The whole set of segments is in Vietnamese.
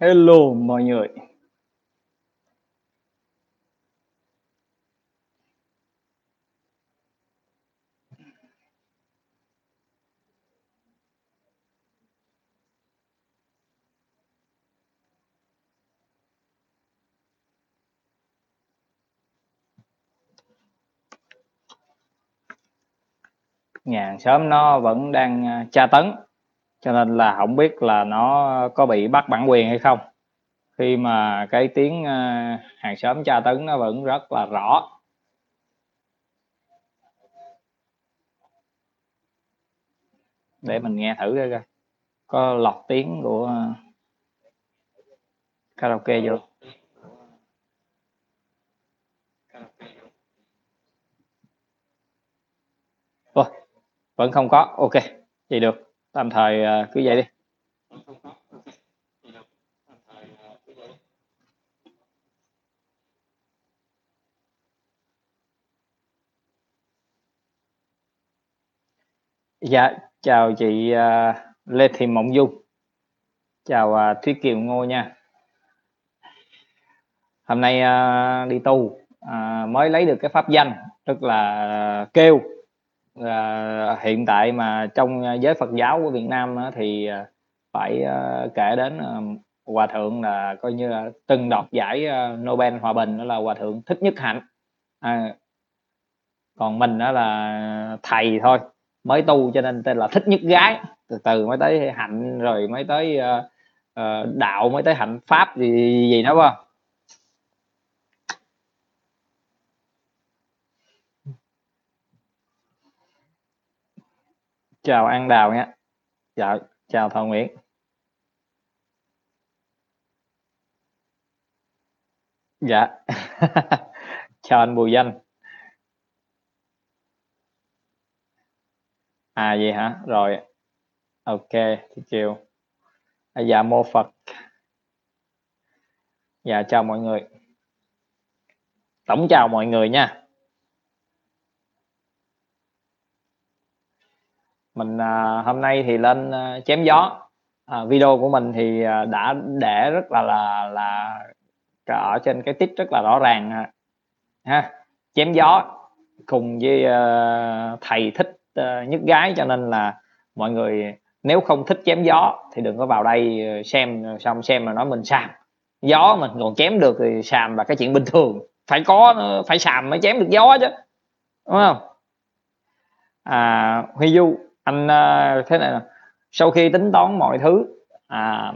Hello mọi người. nhà hàng xóm nó vẫn đang à, tra tấn cho nên là không biết là nó có bị bắt bản quyền hay không. Khi mà cái tiếng ờ, hàng xóm tra tấn nó vẫn rất là rõ. Để mình nghe thử coi có lọt tiếng của karaoke vô. Ủa, vẫn không có. Ok vậy được tạm thời à, cứ vậy đi. Dạ chào chị à, lê thị mộng dung. Chào à, thúy kiều ngô nha. Hôm nay đi tu mới lấy được cái pháp danh tức là kêu là hiện tại mà trong à, giới Phật giáo của Việt Nam thì à, phải à, kể đến à, hòa thượng là coi như là từng đoạt giải à, Nobel hòa bình đó là hòa thượng thích nhất hạnh. À, còn mình đó là thầy thôi mới tu cho nên tên là thích nhất gái. Từ từ mới tới hạnh rồi mới tới uh, đạo mới tới hạnh pháp gì gì đó không? Chào An Đào nha. Dạ chào Thọ Nguyễn. Dạ. Chào anh Bùi Danh. À vậy hả? Rồi. Ok chiều à, dạ mô Phật. Dạ chào mọi người. Tổng chào mọi người nha. Mình à, hôm nay thì lên à, chém gió. À, video của mình thì à, đã để rất là là là ở trên cái tít rất là rõ ràng ha, ha chém gió cùng với uh, thầy thích uh, nhất gái cho nên là mọi người nếu không thích chém gió thì đừng có vào đây à, xem xong xem mà nói mình xàm. Gió mình còn chém được thì xàm là cái chuyện bình thường. Phải có phải xàm mới chém được gió chứ đúng không? À huy du anh ờ, thế này là sau khi tính toán mọi thứ à,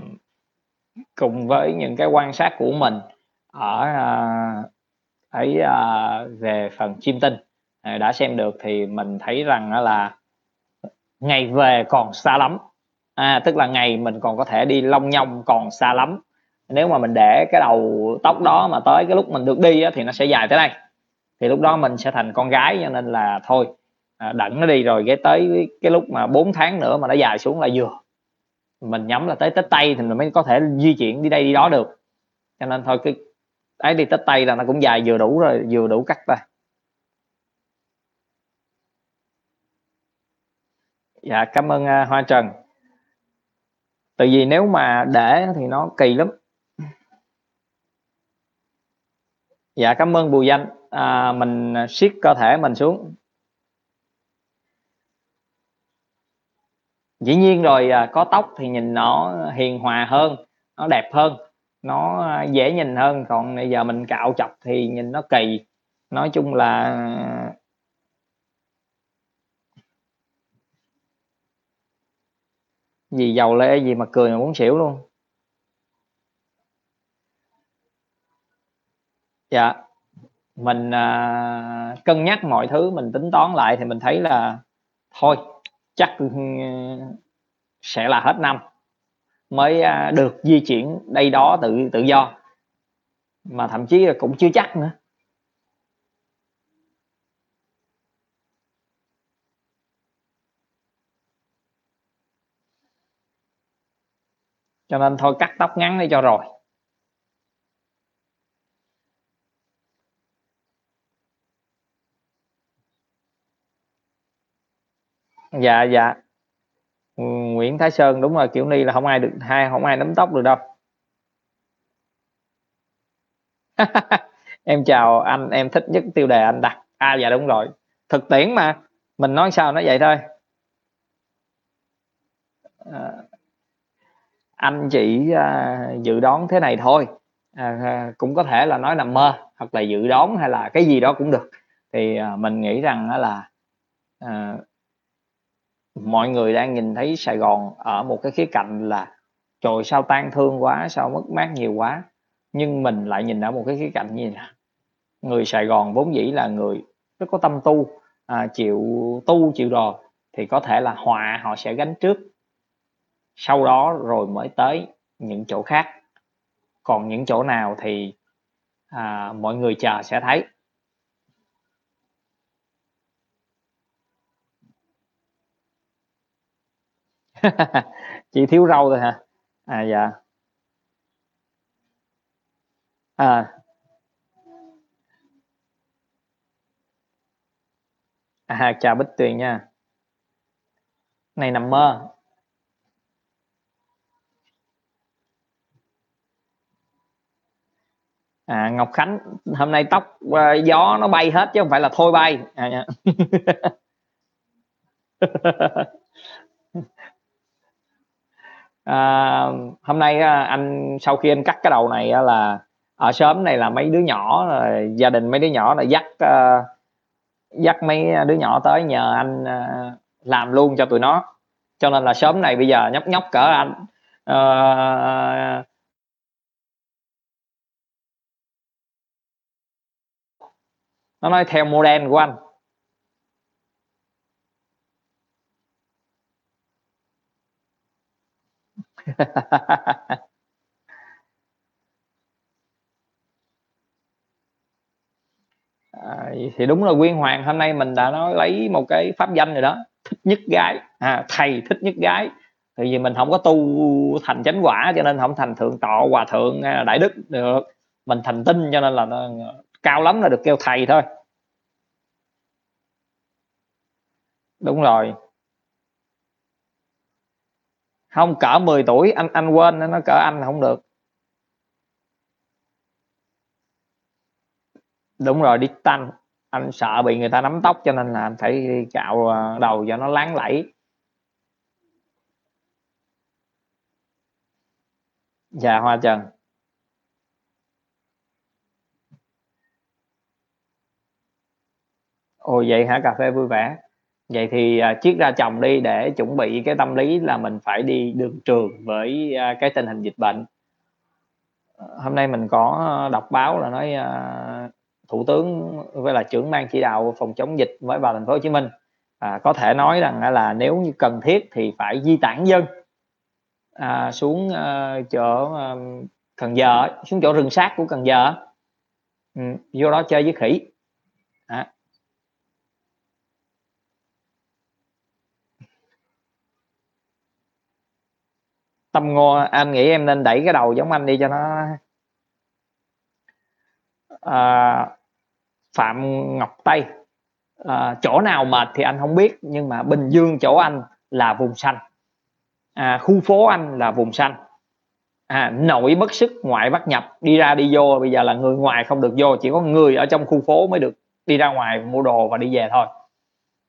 cùng với những cái quan sát của mình ở à, ấy à, về phần chim tinh à, đã xem được thì mình thấy rằng là ngày về còn xa lắm. À, tức là ngày mình còn có thể đi long nhông còn xa lắm. Nếu mà mình để cái đầu tóc đó mà tới cái lúc mình được đi á, thì nó sẽ dài tới đây. Thì lúc đó mình sẽ thành con gái cho nên là thôi à, đẩn nó đi rồi cái tới cái lúc mà 4 tháng nữa mà nó dài xuống là vừa. Mình nhắm là tới tết tây thì mình mới có thể di chuyển đi đây đi đó được. Cho nên thôi cái ấy đi tết tây là nó cũng dài vừa đủ rồi vừa đủ cắt ta dạ cảm ơn uh, hoa trần. Tại vì nếu mà để thì nó kỳ lắm. Dạ cảm ơn bùi danh. À, mình à, siết cơ thể mình xuống. Dĩ nhiên rồi à, có tóc thì nhìn nó hiền hòa hơn nó đẹp hơn nó à, dễ nhìn hơn. Còn bây giờ mình cạo chọc thì nhìn nó kỳ. Nói chung là à, gì giàu lê gì mà cười mà muốn xỉu luôn. Dạ mình à, cân nhắc mọi thứ mình tính toán lại thì mình thấy là thôi chắc ừ, sẽ là hết năm mới à, được di chuyển đây đó tự tự do. Mà thậm chí là cũng chưa chắc nữa. Cho nên thôi cắt tóc ngắn đi cho rồi. Dạ dạ. Ừ, Nguyễn Thái Sơn đúng rồi kiểu ni là không ai được hai không ai nắm tóc được đâu. Em chào anh em thích nhất tiêu đề anh đặt. À dạ đúng rồi. Thực tiễn mà mình nói sao nó vậy thôi. À, anh chỉ à, dự đoán thế này thôi. À, à, cũng có thể là nói nằm mơ hoặc là dự đoán hay là cái gì đó cũng được. Thì à, mình nghĩ rằng là à, mọi người đang nhìn thấy Sài Gòn ở một cái khía cạnh là trời sao tan thương quá sao mất mát nhiều quá. Nhưng mình lại nhìn ở một cái khía cạnh như là người Sài Gòn vốn dĩ là người rất có tâm tu à, chịu tu chịu đò thì có thể là họa họ sẽ gánh trước. Sau đó rồi mới tới những chỗ khác. Còn những chỗ nào thì à, mọi người chờ sẽ thấy. chỉ thiếu rau thôi hả? À dạ. À. À chào bích tuyền nha. Này nằm mơ. À ngọc khánh hôm nay tóc uh, gió nó bay hết chứ không phải là thôi bay. À. Dạ. à, hôm nay à, anh sau khi anh cắt cái đầu này là ở sớm này là mấy đứa nhỏ rồi gia đình mấy đứa nhỏ là dắt uh, dắt mấy đứa nhỏ tới nhờ anh uh, làm luôn cho tụi nó. Cho nên là sớm này bây giờ nhóc nhóc cỡ anh uh, nó nói theo model của anh. à, thì đúng là quyên hoàng hôm nay mình đã nói lấy một cái pháp danh rồi đó. Thích nhất gái. À, thầy thích nhất gái. Thì vì mình không có tu thành chánh quả cho nên không thành thượng tọa hòa thượng à, đại đức được. Mình thành tinh cho nên là nó, cao lắm là được kêu thầy thôi. Đúng rồi không, cỡ 10 tuổi, anh anh quên, nó cỡ anh là không được. Đúng rồi, đi tanh. Anh sợ bị người ta nắm tóc cho nên là anh phải cạo à, đầu cho nó láng lẫy. Dạ hoa trần. Ồ, vậy hả? Cà phê vui vẻ vậy thì à, uh, chiết ra chồng đi để chuẩn bị cái tâm lý là mình phải đi đường trường với uh, cái tình hình dịch bệnh. Ờ, hôm nay mình có đọc báo là nói uh, thủ tướng với là trưởng ban chỉ đạo phòng chống dịch với vào thành phố Hồ Chí Minh à, có thể nói rằng là nếu như cần thiết thì phải di tản dân à, xuống uh, chỗ uh, Cần Giờ xuống chỗ rừng sát của Cần Giờ ừ, vô đó chơi với khỉ. À, tâm ngô anh nghĩ em nên đẩy cái đầu giống anh đi cho nó. À, phạm ngọc tây. À, chỗ nào mệt thì anh không biết nhưng mà bình dương chỗ anh là vùng xanh. À, khu phố anh là vùng xanh. À, nội bất sức ngoại bắt nhập đi ra đi vô bây giờ là người ngoài không được vô chỉ có người ở trong khu phố mới được đi ra ngoài mua đồ và đi về thôi.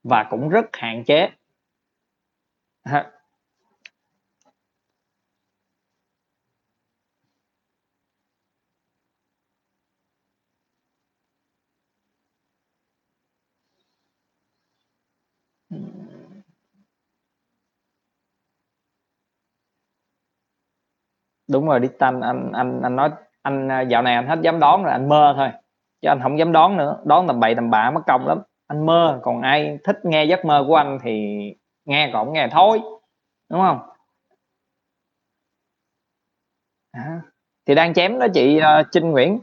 Và cũng rất hạn chế. Đúng rồi đi tanh anh anh anh nói anh à, dạo này anh hết dám đón rồi anh mơ thôi. Chứ anh không dám đón nữa. Đón tầm bậy tầm bạ mất công lắm. Anh mơ còn ai thích nghe giấc mơ của anh thì nghe còn nghe thôi. Đúng không? À, thì đang chém đó chị uh, Trinh Nguyễn.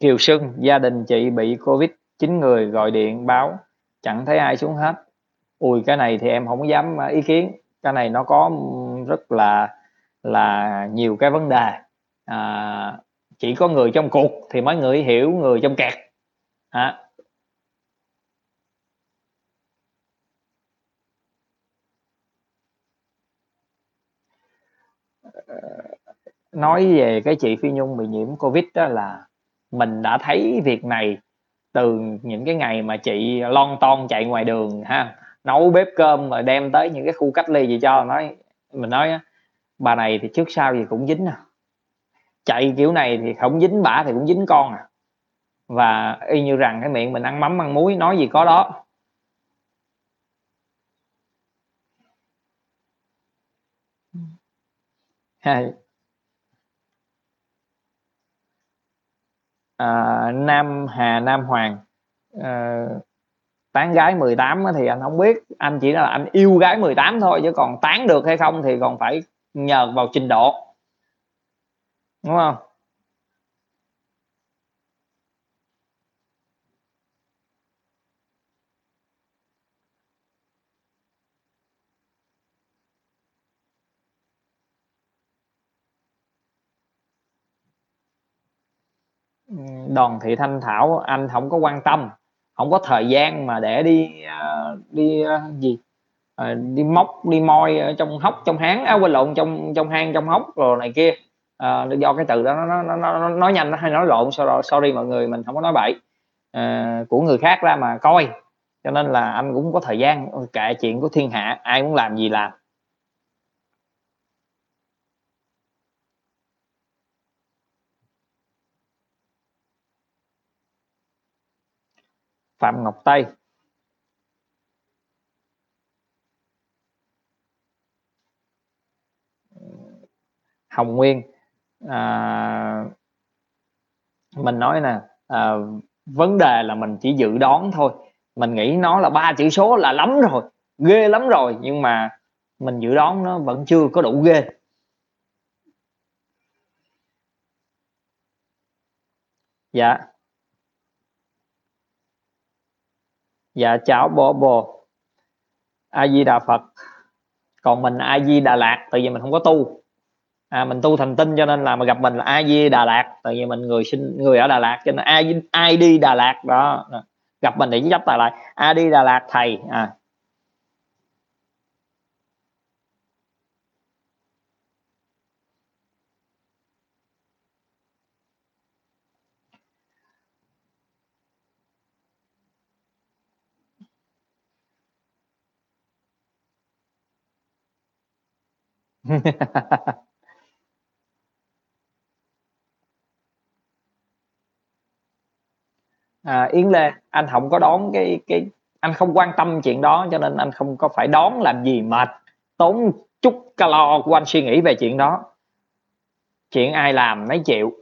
Kiều Sưng gia đình chị bị Covid 9 người gọi điện báo chẳng thấy ai xuống hết. Ui cái này thì em không dám à, ý kiến. Cái này nó có rất là là nhiều cái vấn đề. À, chỉ có người trong cuộc thì mới người hiểu người trong kẹt. À, ờ, nói về cái chị Phi Nhung bị nhiễm Covid đó là mình đã thấy việc này từ những cái ngày mà chị lon ton chạy ngoài đường ha nấu bếp cơm rồi đem tới những cái khu cách ly gì cho nói mình nói á bà này thì trước sau gì cũng dính à. Chạy kiểu này thì không dính bả thì cũng dính con à. Và y như rằng cái miệng mình ăn mắm ăn muối nói gì có đó. Hai à, Nam Hà Nam Hoàng. À, tán gái 18 thì anh không biết. Anh chỉ là anh yêu gái 18 thôi chứ còn tán được hay không thì còn phải nhờ vào trình độ. Đúng không? Đoàn thị thanh thảo anh không có quan tâm không có thời gian mà để đi uh, đi uh, gì? Uh, đi móc đi moi ở trong hốc trong hán áo à, quên lộn trong trong hang trong hốc rồi này kia. Uh, do cái từ đó nó nó, nó, nó nói nhanh hay nói lộn sorry, sorry mọi người mình không có nói bậy. Uh, của người khác ra mà coi. Cho nên là anh cũng có thời gian kệ chuyện của thiên hạ ai muốn làm gì làm. Phạm Ngọc Tây. Hồng Nguyên. À, mình nói nè à, vấn đề là mình chỉ dự đoán thôi. Mình nghĩ nó là ba chữ số là lắm rồi ghê lắm rồi nhưng mà mình dự đoán nó vẫn chưa có đủ ghê. Dạ. Dạ cháu bố bồ a di đà phật. Còn mình a di đà lạt tại vì mình không có tu. À mình tu thành tinh cho nên là mà gặp mình là a di đà lạt tại vì mình người sinh, người ở đà lạt cho nên ai ai đi đà lạt, đó. Gặp mình thì chỉ chấp tài lại, a đi đà lạt thầy. À à, Yến Lê anh không có đón cái cái anh không quan tâm chuyện đó cho nên anh không có phải đón làm gì mệt tốn chút calo của anh suy nghĩ về chuyện đó. Chuyện ai làm mấy chịu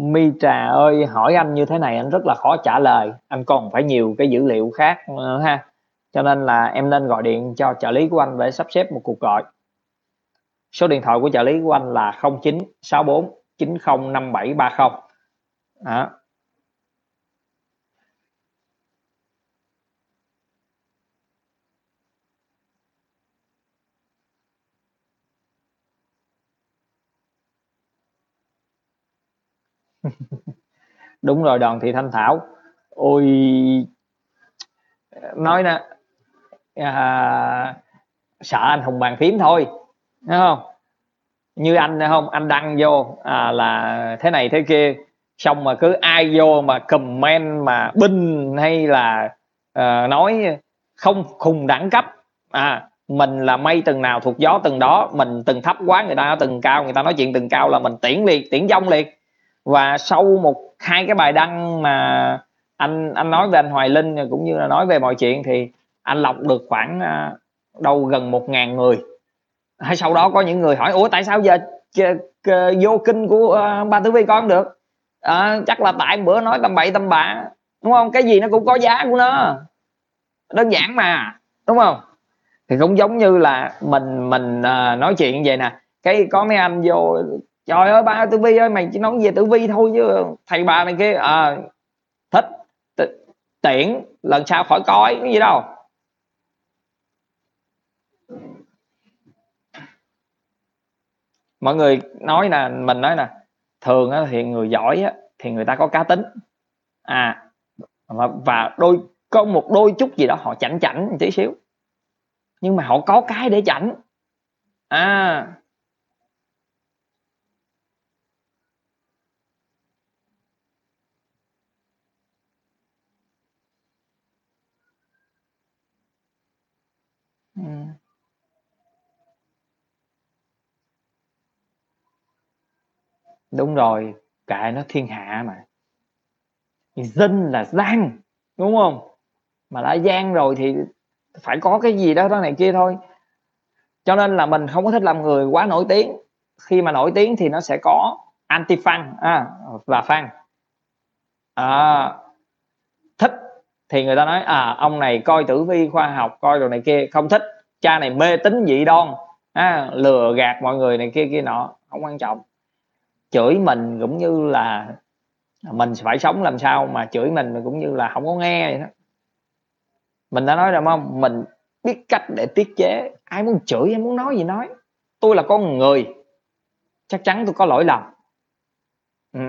Mi Trà ơi, hỏi anh như thế này anh rất là khó trả lời. Anh còn phải nhiều cái dữ liệu khác nữa ha. Cho nên là em nên gọi điện cho trợ lý của anh để sắp xếp một cuộc gọi. Số điện thoại của trợ lý của anh là 0964 905730 đó. Đúng rồi đoàn thị thanh thảo. Ôi nói nè à, sợ anh hùng bàn phím thôi đúng không? Như anh không? Anh đăng vô à, là thế này thế kia xong mà cứ ai vô mà comment mà binh hay là uh, nói không khùng đẳng cấp à mình là mây từng nào thuộc gió từng đó mình từng thấp quá người ta từng cao người ta nói chuyện từng cao là mình tiễn liệt tiễn dông liệt. Và sau một hai cái bài đăng mà anh anh nói về anh Hoài Linh cũng như là nói về mọi chuyện thì anh lọc được khoảng à, đâu gần một ngàn người. Hay sau đó có những người hỏi ủa tại sao giờ ờ, vô kinh của uh, ba tử vi con được? À, chắc là tại bữa nói tầm bậy tầm bạ đúng không? Cái gì nó cũng có giá của nó. Đơn giản mà đúng không? Thì cũng giống như là mình mình uh, nói chuyện vậy nè. Cái có mấy anh vô trời ơi ba tử vi ơi mày chỉ nói về tử vi thôi chứ. Thầy bà này kia à, thích tiện lần sau khỏi coi cái gì đâu. Mọi người nói là mình nói là thường á, thì người giỏi á, thì người ta có cá tính. À và, và đôi có một đôi chút gì đó họ chảnh chảnh một tí xíu. Nhưng mà họ có cái để chảnh. À đúng rồi kệ nó thiên hạ mà. Dân là gian đúng không? Mà đã gian rồi thì phải có cái gì đó đó này kia thôi. Cho nên là mình không có thích làm người quá nổi tiếng. Khi mà nổi tiếng thì nó sẽ có anti fan à, và fan à, thích thì người ta nói à ông này coi tử vi khoa học coi đồ này kia. Không thích cha này mê tín dị đoan à, lừa gạt mọi người này kia kia nọ. Không quan trọng chửi mình cũng như là mình phải sống làm sao mà chửi mình cũng như là không có nghe vậy đó. Mình đã nói rồi không mình biết cách để tiết chế. Ai muốn chửi, ai muốn nói gì nói. Tôi là con người. Chắc chắn tôi có lỗi lầm. Ừ.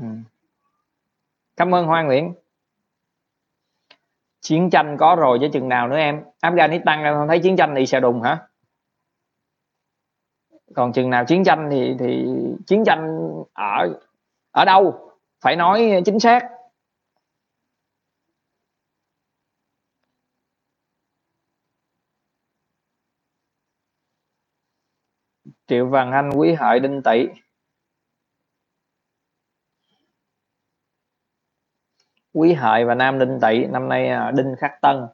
Ừ. cảm ơn hoa nguyễn. Chiến tranh có rồi chứ chừng nào nữa em. Afghanistan, em không thấy chiến tranh thì sẽ đùng hả? Còn chừng nào chiến tranh thì thì chiến tranh ở ở đâu? Phải nói chính xác. Triệu vàng anh quý hợi, đinh tỵ. Quý hợi và nam đinh tỵ, năm nay à, đinh khắc tân,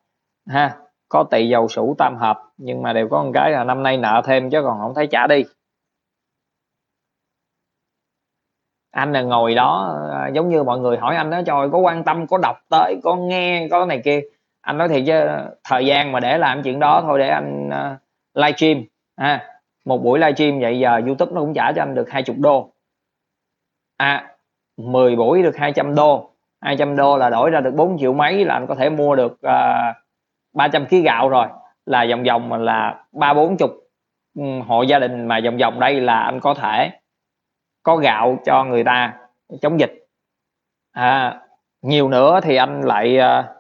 ha có tỷ dầu sủ tam hợp nhưng mà đều có một cái là năm nay nợ thêm chứ còn không thấy trả đi. Anh là ngồi đó à, giống như mọi người hỏi anh đó trời có quan tâm có đọc tới có nghe có này kia. Anh nói thiệt chứ thời gian mà để làm chuyện đó thôi để anh à, uh, live stream ha à, một buổi livestream vậy giờ YouTube nó cũng trả cho anh được 20 đô. À 10 buổi được 200 đô. 200 đô là đổi ra được 4 triệu mấy là anh có thể mua được uh, 300 kg gạo rồi là vòng vòng là ba bốn chục ừ, hộ gia đình mà vòng vòng đây là anh có thể có gạo cho người ta chống dịch. À, nhiều nữa thì anh lại ờ,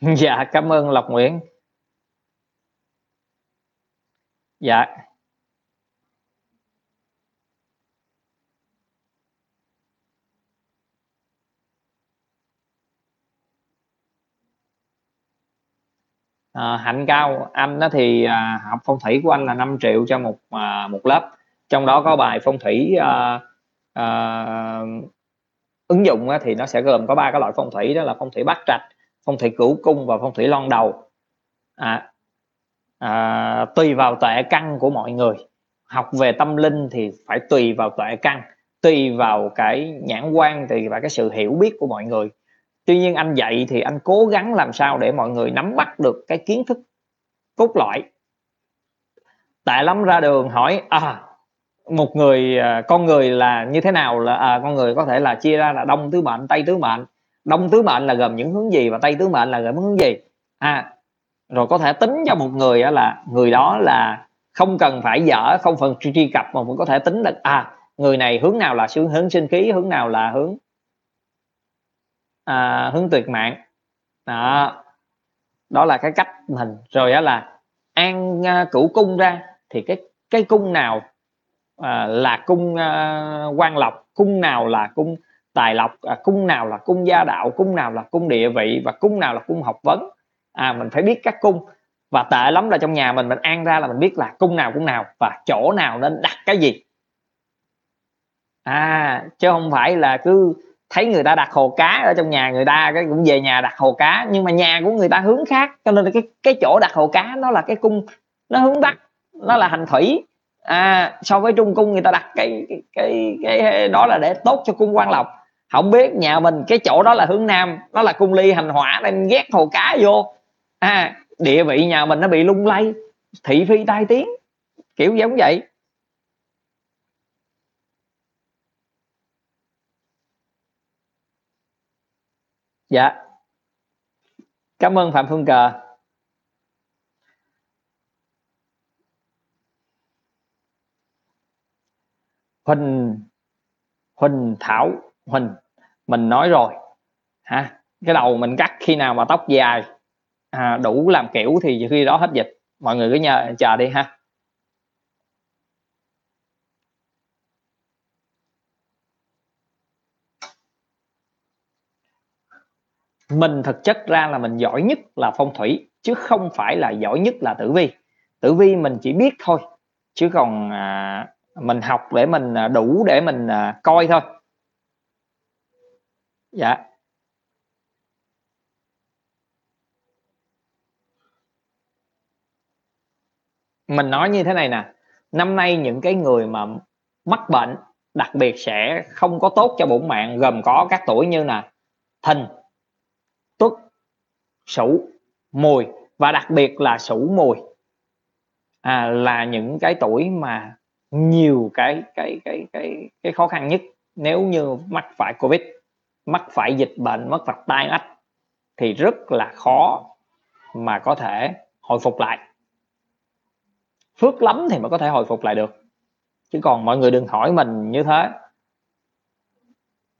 dạ cảm ơn lộc nguyễn dạ. À, hạnh cao. Anh đó thì à, học phong thủy của anh là 5 triệu cho một à, một lớp. Trong đó có bài phong thủy à, à, ứng dụng á, thì nó sẽ gồm có ba cái loại phong thủy đó là phong thủy bát trạch phong thủy cửu cung và phong thủy lon đầu. À, à, tùy vào tuệ căn của mọi người. Học về tâm linh thì phải tùy vào tuệ căn. Tùy vào cái nhãn quan tùy vào cái sự hiểu biết của mọi người. Tuy nhiên anh dạy thì anh cố gắng làm sao để mọi người nắm bắt được cái kiến thức cốt lõi. Tại lắm ra đường hỏi à một người à, con người là như thế nào là à, con người có thể là chia ra là đông tứ mệnh tây tứ mệnh? Đông tứ mệnh là gồm những hướng gì và tây tứ mệnh là gồm hướng gì? À rồi có thể tính cho một người là người đó là không cần phải dở không phần truy cập mà vẫn có thể tính được à người này hướng nào là hướng hướng sinh khí hướng nào là hướng à, hướng tuyệt mạng. Đó. Đó là cái cách mình rồi đó là an uh, cửu cung ra thì cái cái cung nào à, là cung uh, quan lộc cung nào là cung tài lộc à, cung nào là cung gia đạo cung nào là cung địa vị và cung nào là cung học vấn à mình phải biết các cung. Và tệ lắm là trong nhà mình mình ăn ra là mình biết là cung nào cung nào và chỗ nào nên đặt cái gì. À chứ không phải là cứ thấy người ta đặt hồ cá ở trong nhà người ta cái cũng về nhà đặt hồ cá nhưng mà nhà của người ta hướng khác. Cho nên cái cái chỗ đặt hồ cá nó là cái cung nó hướng bắc nó là hành thủy. À so với trung cung người ta đặt cái cái cái, cái đó là để tốt cho cung quan lộc. Không biết nhà mình cái chỗ đó là hướng nam nó là cung ly hành hỏa nên ghét hồ cá vô à. Địa vị nhà mình nó bị lung lay, thị phi tai tiếng, kiểu giống vậy. Dạ. Cảm ơn phạm phương cờ. Huỳnh huỳnh thảo, huỳnh, mình nói rồi. Ha, cái đầu mình cắt khi nào mà tóc dài? À, đủ làm kiểu thì khi đó hết dịch. Mọi người cứ nhờ chờ đi ha. Mình thực chất ra là mình giỏi nhất là phong thủy chứ không phải là giỏi nhất là tử vi. Tử vi mình chỉ biết thôi chứ còn à, mình học để mình à, đủ để mình à, coi thôi. Dạ. Mình nói như thế này nè năm nay những cái người mà mắc bệnh đặc biệt sẽ không có tốt cho bụng mạng gồm có các tuổi như là thìn tuất sửu mùi và đặc biệt là sửu mùi. À, là những cái tuổi mà nhiều cái cái cái cái cái khó khăn nhất. Nếu như mắc phải covid mắc phải dịch bệnh mắc phải tai ách thì rất là khó mà có thể hồi phục lại phước lắm thì mới có thể hồi phục lại được. Chứ còn mọi người đừng hỏi mình như thế.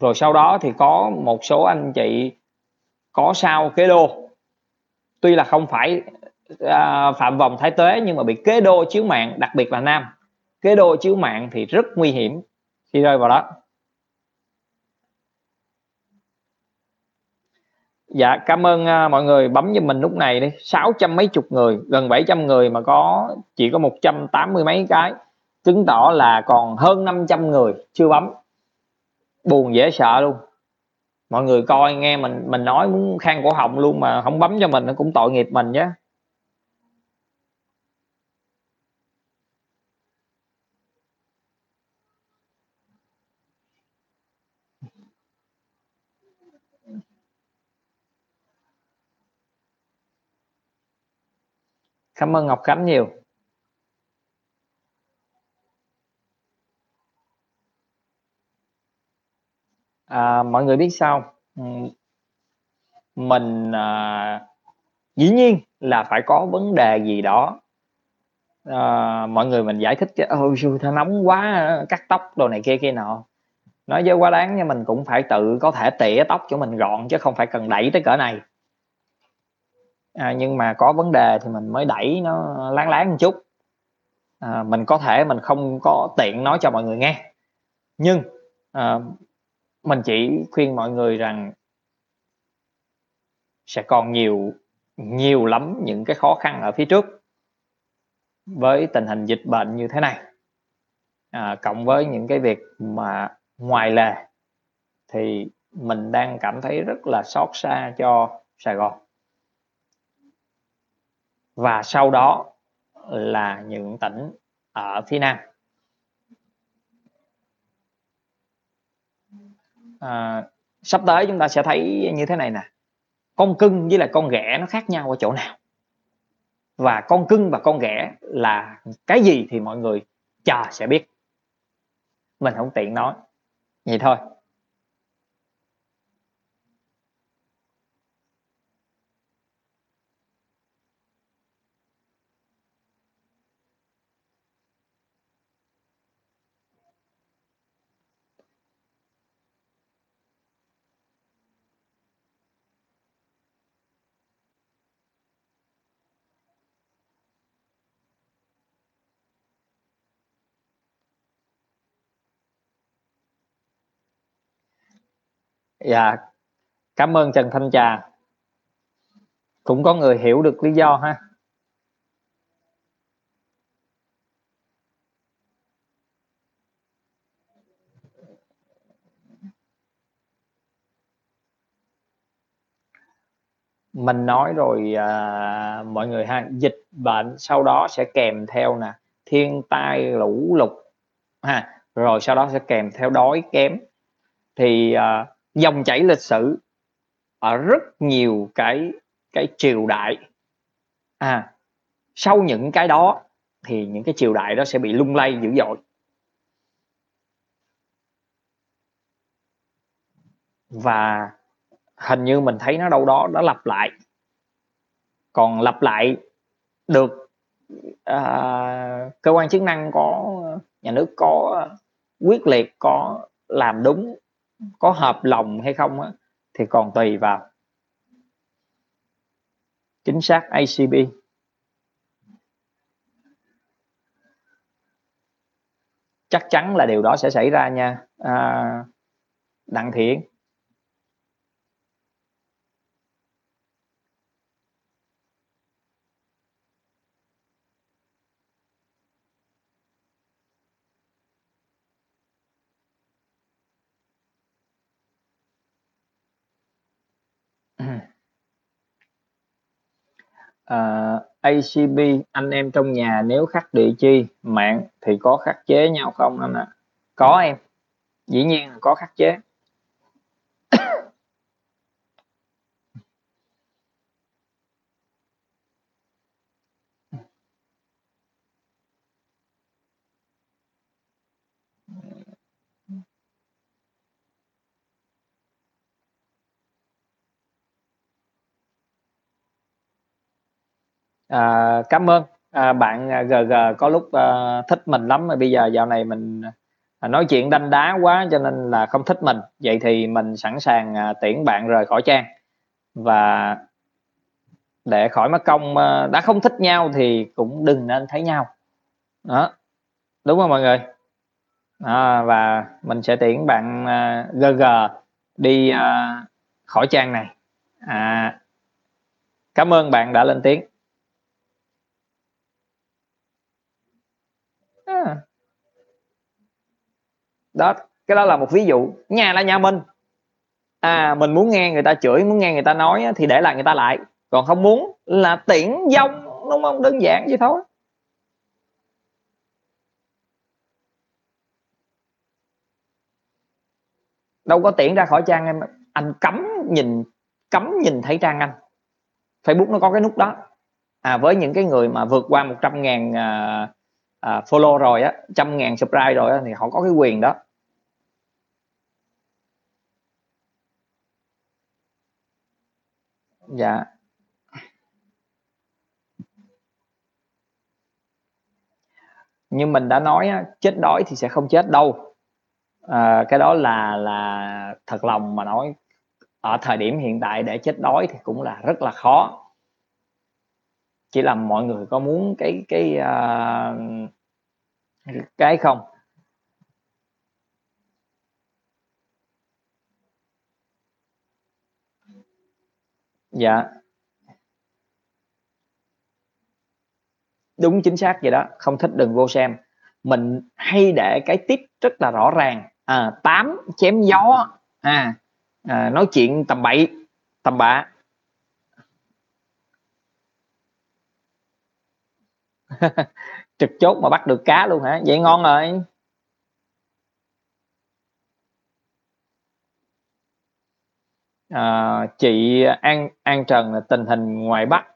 Rồi sau đó thì có một số anh chị có sao kế đô. Tuy là không phải à, phạm vòng thái tuế nhưng mà bị kế đô chiếu mạng đặc biệt là nam. Kế đô chiếu mạng thì rất nguy hiểm khi rơi vào đó. Dạ cảm ơn uh, mọi người. Bấm cho mình lúc này đi. Sáu trăm mấy chục người gần 700 người mà có chỉ có 180 mấy cái. Chứng tỏ là còn hơn 500 người chưa bấm. Buồn dễ sợ luôn. Mọi người coi nghe mình mình nói muốn khang cổ họng luôn mà không bấm cho mình nó cũng tội nghiệp mình nhé. Cảm ơn ngọc khánh nhiều. À, mọi người biết sao ừ. mình à, dĩ nhiên là phải có vấn đề gì đó. À, mọi người mình giải thích cho ôi nóng quá cắt tóc đồ này kia kia nọ. Nói với quá đáng nha mình cũng phải tự có thể tỉa tóc cho mình gọn chứ không phải cần đẩy tới cỡ này à, nhưng mà có vấn đề thì mình mới đẩy nó láng láng một chút. À, mình có thể mình không có tiện nói cho mọi người nghe. Nhưng à, mình chỉ khuyên mọi người rằng sẽ còn nhiều nhiều lắm những cái khó khăn ở phía trước với tình hình dịch bệnh như thế này. À, cộng với những cái việc mà ngoài lề thì mình đang cảm thấy rất là xót xa cho Sài Gòn và sau đó là những tỉnh ở phía Nam. À, sắp tới chúng ta sẽ thấy như thế này nè. Con cưng với là con ghẻ nó khác nhau ở chỗ nào? Và con cưng và con ghẻ là cái gì thì mọi người chờ sẽ biết. Mình không tiện nói. Vậy thôi. Dạ. Cảm ơn trần thanh trà. Cũng có người hiểu được lý do ha. Mình nói rồi à, mọi người ha. Dịch bệnh sau đó sẽ kèm theo nè. Thiên tai lũ lụt ha. Rồi sau đó sẽ kèm theo đói kém. Thì à, dòng chảy lịch sử ở rất nhiều cái cái triều đại. À sau những cái đó thì những cái triều đại đó sẽ bị lung lay dữ dội. Và hình như mình thấy nó đâu đó nó lặp lại. Còn lặp lại được à, cơ quan chức năng có nhà nước có quyết liệt có làm đúng có hợp lòng hay không á, thì còn tùy vào. Chính xác ACB chắc chắn là điều đó sẽ xảy ra nha. À, đặng thiện. Ờ, uh, ACB anh em trong nhà nếu khắc địa chi mạng thì có khắc chế nhau không anh ạ? À? Có em, dĩ nhiên là có khắc chế. À, cảm ơn. À, bạn à, GG có lúc à, thích mình lắm mà bây giờ dạo này mình à, nói chuyện đanh đá quá cho nên là không thích mình. Vậy thì mình sẵn sàng à, tiễn bạn rời khỏi trang. Và để khỏi mất công à, đã không thích nhau thì cũng đừng nên thấy nhau. Đó. Đúng không mọi người? À, và mình sẽ tiễn bạn à, GG đi à, khỏi trang này. À, cảm ơn bạn đã lên tiếng. Đó cái đó là một ví dụ. Nhà là nhà mình. À mình muốn nghe người ta chửi muốn nghe người ta nói thì để lại người ta lại. Còn không muốn là tiễn dông đúng không? Đơn giản vậy thôi. Đâu có tiễn ra khỏi trang em. Anh cấm nhìn cấm nhìn thấy trang anh. Facebook nó có cái nút đó. À với những cái người mà vượt qua 100 ngàn à, à, follow rồi á trăm ngàn subscribe rồi á, thì họ có cái quyền đó. Dạ. Như mình đã nói chết đói thì sẽ không chết đâu. À, cái đó là là thật lòng mà nói. Ở thời điểm hiện tại để chết đói thì cũng là rất là khó. Chỉ là mọi người có muốn cái cái uh, cái không? Dạ. Đúng chính xác vậy đó. Không thích đừng vô xem. Mình hay để cái tip rất là rõ ràng. À, tám chém gió. À, à nói chuyện tầm bậy tầm bạ. Trực chốt mà bắt được cá luôn hả? Vậy ngon rồi. À, chị An An Trần tình hình ngoài Bắc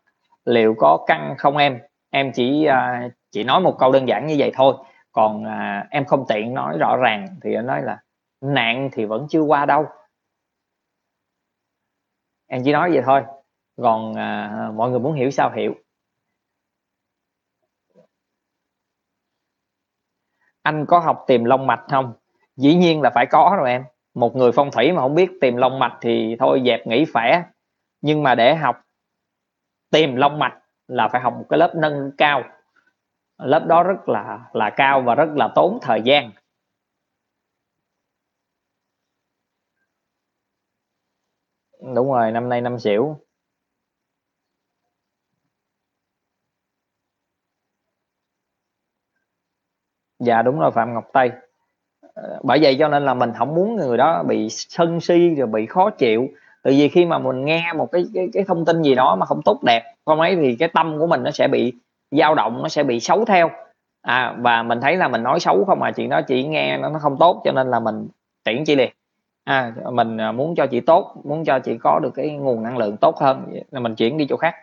liệu có căng không em? Em chỉ à, chỉ nói một câu đơn giản như vậy thôi. Còn à, em không tiện nói rõ ràng thì em nói là nạn thì vẫn chưa qua đâu. Em chỉ nói vậy thôi. Còn à, mọi người muốn hiểu sao hiểu? Anh có học tìm long mạch không? Dĩ nhiên là phải có rồi em một người phong thủy mà không biết tìm long mạch thì thôi, dẹp nghỉ khỏe nhưng mà để học tìm long mạch là phải học một cái lớp nâng cao. Lớp đó rất là là cao và rất là tốn thời gian. Đúng rồi, năm nay năm xỉu. Dạ đúng rồi, phạm ngọc tây bởi vậy cho nên là mình không muốn người đó bị sân si rồi bị khó chịu. Tại vì khi mà mình nghe một cái cái, cái thông tin gì đó mà không tốt đẹp không ấy thì cái tâm của mình nó sẽ bị dao động nó sẽ bị xấu theo. À và mình thấy là mình nói xấu không mà chuyện đó chỉ nghe nó nó không tốt cho nên là mình tiễn chị liền. À mình à, muốn cho chị tốt muốn cho chị có được cái nguồn năng lượng tốt hơn là mình chuyển đi chỗ khác.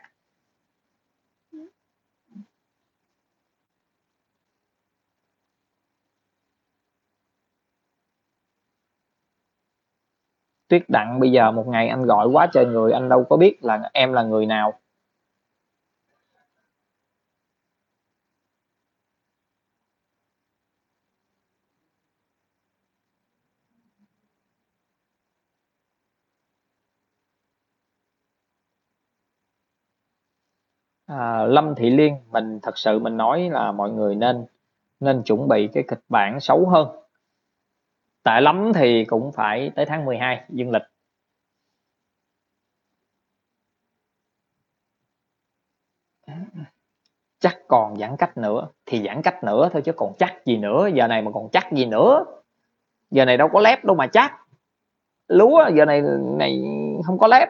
tuyết đặng bây giờ một ngày anh gọi quá trời người anh đâu có biết là em là người nào. À, Lâm Thị Liên mình thật sự mình nói là mọi người nên nên chuẩn bị cái kịch bản xấu hơn. Tệ lắm thì cũng phải tới tháng 12 dương lịch. Chắc còn giãn cách nữa thì giãn cách nữa thôi chứ còn chắc gì nữa, giờ này mà còn chắc gì nữa. Giờ này đâu có lép đâu mà chắc. Lúa giờ này này không có lép.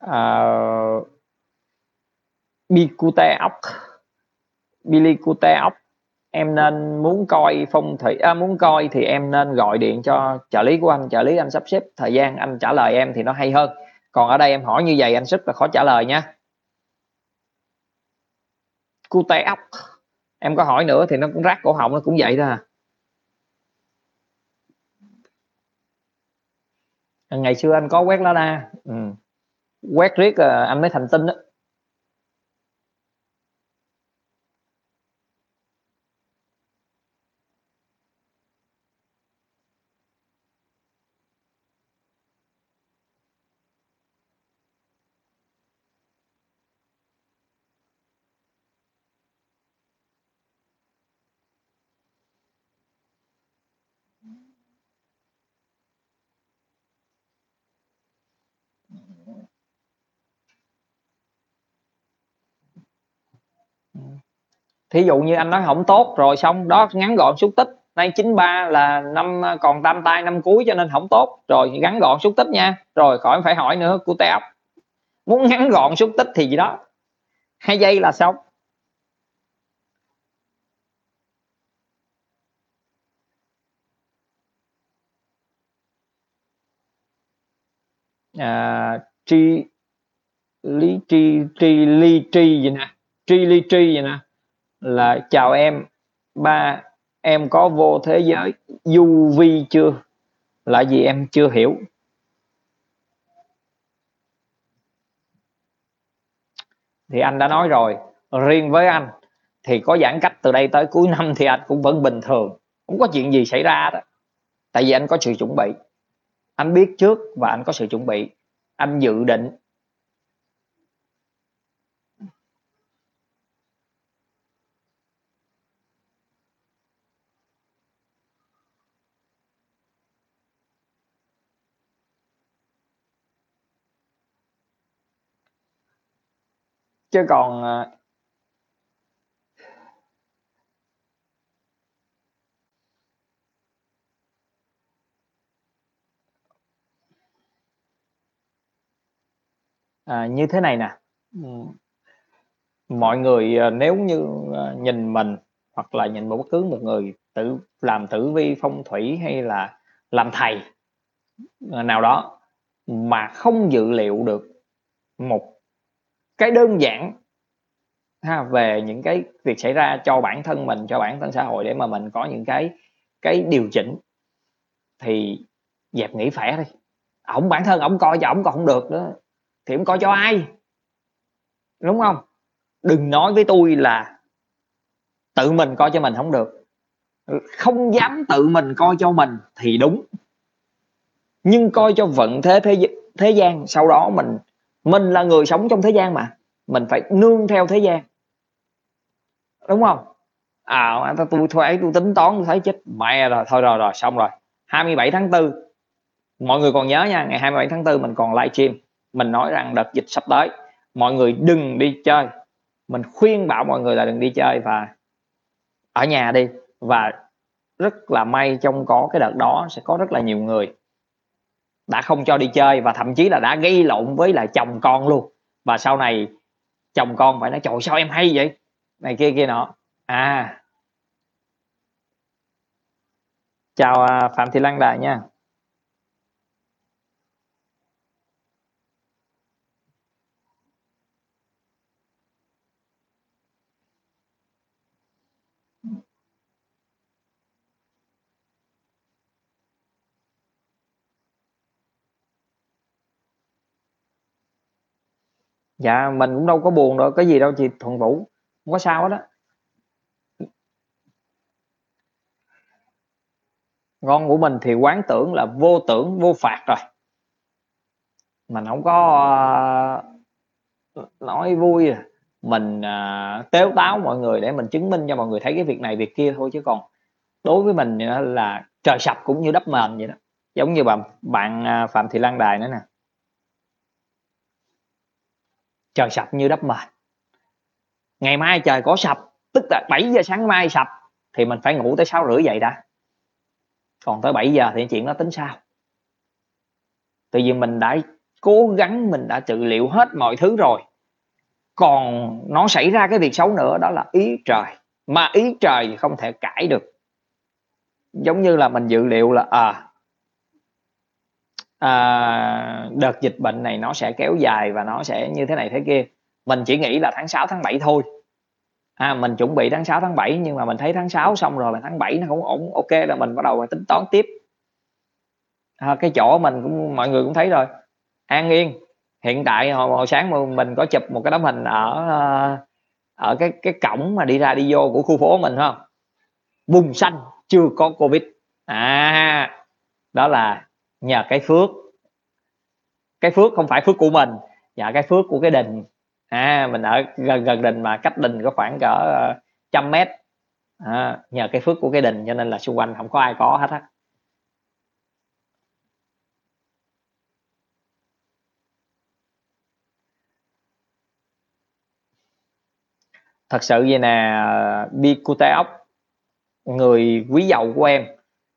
à, Bicute ốc. Bilicute ốc. Em nên muốn coi phong thủy à, muốn coi thì em nên gọi điện cho trợ lý của anh. Trợ lý anh sắp xếp thời gian anh trả lời em thì nó hay hơn. Còn ở đây em hỏi như vậy anh rất là khó trả lời nha. Cute ốc. Em có hỏi nữa thì nó cũng rác cổ họng nó cũng vậy thôi à. Ngày xưa anh có quét lá đa. Ừ. Quét riết à, anh mới thành tinh đó thí dụ như anh nói không tốt rồi xong đó ngắn gọn xúc tích. Nay 93 là năm còn tam tay năm cuối cho nên không tốt. Rồi ngắn gọn xúc tích nha. Rồi khỏi phải hỏi nữa của teo muốn ngắn gọn xúc tích thì gì đó. Hai giây là xong. À, tri lý tri tri ly tri gì nè? Tri ly tri gì nè? Là, chào em, ba, em có vô thế giới du vi chưa? Là gì em chưa hiểu? Thì anh đã nói rồi, riêng với anh thì có giãn cách từ đây tới cuối năm thì anh cũng vẫn bình thường, không có chuyện gì xảy ra đó. Tại vì anh có sự chuẩn bị. Anh biết trước và anh có sự chuẩn bị. Anh dự định chứ còn à, à, như thế này nè. Ừ. Mọi người à, nếu như à, nhìn mình hoặc là nhìn một bất cứ một người tự làm tử vi phong thủy hay là làm thầy nào đó mà không dự liệu được một cái đơn giản, ha, về những cái việc xảy ra cho bản thân mình, cho bản thân xã hội để mà mình có những cái cái điều chỉnh, thì dẹp nghĩ khỏe đi. Ổng bản thân ổng coi cho ổng còn không được nữa, thì ổng coi cho ai? Đúng không? Đừng nói với tôi là tự mình coi cho mình không được. Không dám tự mình coi cho mình thì đúng. Nhưng coi cho vận thế thế thế gian, sau đó mình mình là người sống trong thế gian mà. Mình phải nương theo thế gian. Đúng không? À tôi thấy, tôi tính toán, tôi thấy chết mẹ rồi. Thôi rồi rồi, xong rồi. 27 tháng 4 mọi người còn nhớ nha, ngày 27 tháng 4 mình còn livestream. Mình nói rằng đợt dịch sắp tới, mọi người đừng đi chơi. Mình khuyên bảo mọi người là đừng đi chơi và ở nhà đi. Và rất là may trong có cái đợt đó sẽ có rất là nhiều người đã không cho đi chơi và thậm chí là đã gây lộn với lại chồng con luôn. Và sau này chồng con phải nói, trời sao em hay vậy? Này kia kia nọ. À. Chào à, phạm thị lan đại nha. Dạ mình cũng đâu có buồn đâu cái gì đâu chị thuận vũ không có sao hết đó con của mình thì quán tưởng là vô tưởng vô phạt rồi. Mình không có uh, nói vui. À. mình uh, tếu táo mọi người để mình chứng minh cho mọi người thấy cái việc này việc kia thôi chứ còn đối với mình là trời sập cũng như đắp mền vậy đó. Giống như bạn bạn phạm thị lan đài nữa nè trời sập như đắp mền. Ngày mai trời có sập tức là 7 giờ sáng mai sập thì mình phải ngủ tới sáu rưỡi dậy đã. Còn tới 7 giờ thì chuyện đó tính sao? Tại vì mình đã cố gắng mình đã trị liệu hết mọi thứ rồi. Còn nó xảy ra cái việc xấu nữa đó là ý trời. Mà ý trời thì không thể cãi được. Giống như là mình dự liệu là à, à đợt dịch bệnh này nó sẽ kéo dài và nó sẽ như thế này thế kia. Mình chỉ nghĩ là tháng 6 tháng 7 thôi. À, mình chuẩn bị tháng 6 tháng 7 nhưng mà mình thấy tháng 6 xong rồi mà tháng 7 nó không ổn ok là mình bắt đầu tính toán tiếp. À, cái chỗ mình cũng mọi người cũng thấy rồi. An yên hiện tại hồi, hồi sáng mình có chụp một cái tấm hình ở ờ, ở cái cái cổng mà đi ra đi vô của khu phố mình không? Vùng xanh chưa có covid. À đó là nhờ cái phước. Cái phước không phải phước của mình. Và cái phước của cái đình. À mình ở gần gần đình mà cách đình có khoảng cỡ uh, trăm mét. À, nhờ cái phước của cái đình cho nên là xung quanh không có ai có hết á. Thật sự vậy nè bi cu té ốc người quý giàu của em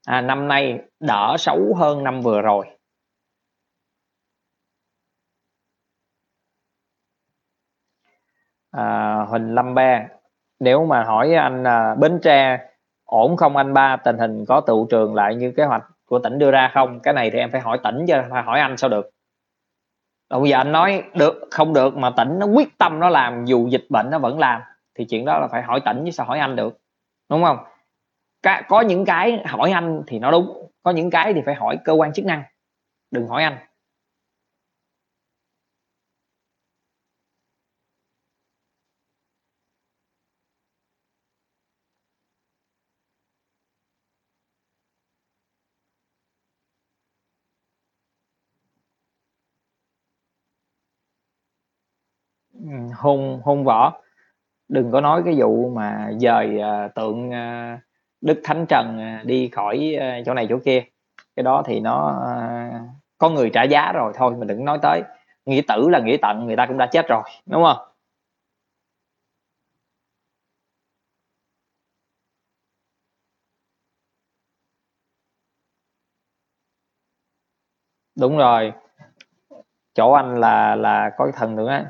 à, năm nay đỡ xấu hơn năm vừa rồi. À, Huỳnh Lâm Ba nếu mà hỏi anh à, Bến Tre ổn không anh ba? Tình hình có tụ trường lại như kế hoạch của tỉnh đưa ra không? Cái này thì em phải hỏi tỉnh chứ phải hỏi anh sao được. Bây giờ anh nói được không được mà tỉnh nó quyết tâm nó làm dù dịch bệnh nó vẫn làm thì chuyện đó là phải hỏi tỉnh chứ sao hỏi anh được. Đúng không? Có những cái hỏi anh thì nó đúng có những cái thì phải hỏi cơ quan chức năng. Đừng hỏi anh. Ừ, hôn hôn võ. Đừng có nói cái vụ mà dời uh, tượng uh, đức thánh trần à, đi khỏi à, chỗ này chỗ kia. Cái đó thì nó à, có người trả giá rồi, thôi mình đừng nói tới. Nghĩa tử là nghĩa tận, người ta cũng đã chết rồi, đúng không? Đúng rồi. Chỗ anh là là có cái thần nữa. á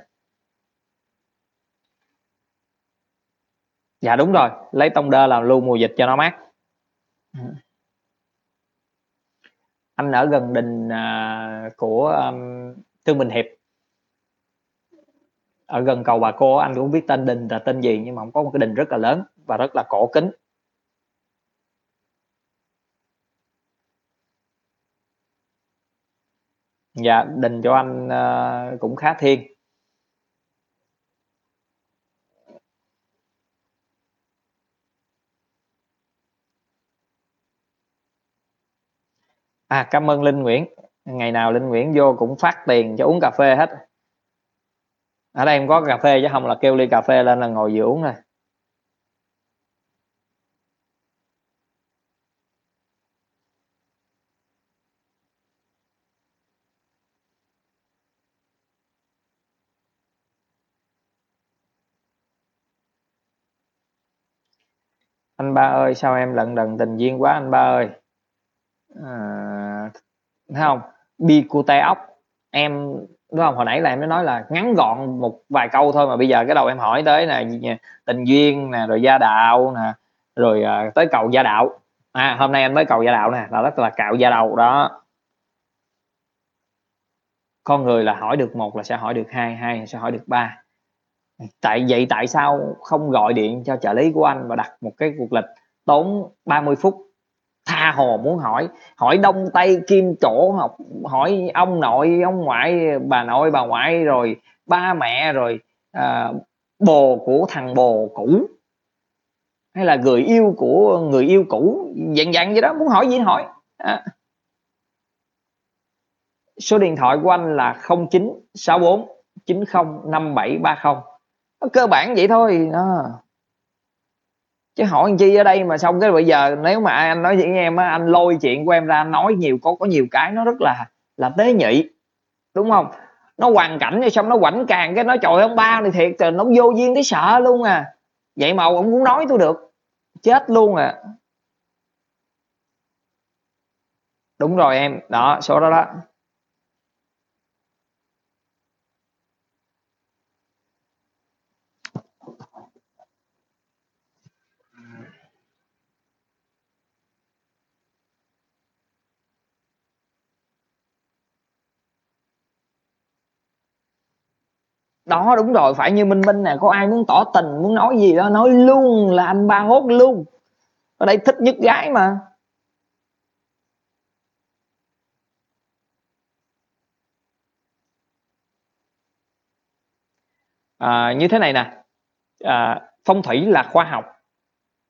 dạ đúng rồi. Lấy tông đơ làm lưu mùa dịch cho nó mát. Anh ở gần đình uh, của um, Trương Bình Hiệp. Ở gần cầu bà cô anh cũng biết tên đình là tên gì nhưng mà không có một cái đình rất là lớn và rất là cổ kính. Dạ đình cho anh uh, cũng khá thiên à cảm ơn linh nguyễn. Ngày nào linh nguyễn vô cũng phát tiền cho uống cà phê hết. Ở đây em có cà phê chứ không là kêu ly cà phê lên là ngồi vừa uống rồi anh ba ơi, sao em lận đận tình duyên quá anh ba ơi? À, thấy không? Bi cute ốc. Em đúng không? Hồi nãy là em mới nói là ngắn gọn một vài câu thôi mà bây giờ cái đầu em hỏi tới là tình duyên nè rồi gia đạo nè rồi à, tới cầu gia đạo. À hôm nay anh mới cầu gia đạo nè là rất là cạo gia đầu đó. Con người là hỏi được một là sẽ hỏi được hai hai là sẽ hỏi được ba. Tại vậy tại sao không gọi điện cho trợ lý của anh và đặt một cái cuộc lịch tốn 30 phút tha hồ muốn hỏi. Hỏi đông tây kim chỗ học hỏi ông nội ông ngoại bà nội bà ngoại rồi ba mẹ rồi à, bồ của thằng bồ cũ. Hay là người yêu của người yêu cũ dạng dạng vậy đó muốn hỏi gì hỏi. À. số điện thoại của anh là 0964 905730 cơ bản vậy thôi đó chứ hỏi anh chi ở đây mà xong cái bây giờ nếu mà anh nói với em á, anh lôi chuyện của em ra nói nhiều, có có nhiều cái nó rất là là tế nhị. Đúng không? Nó hoàn cảnh rồi xong nó quảnh càng cái nói trời ông ba này thiệt rồi nó vô duyên tới sợ luôn à. Vậy mà ông muốn nói tôi được. Chết luôn à. Đúng rồi em. Đó, số đó đó. Đó đúng rồi phải như minh minh nè có ai muốn tỏ tình muốn nói gì đó nói luôn là anh ba hốt luôn. Ở đây thích nhất gái mà. À, như thế này nè. À, phong thủy là khoa học.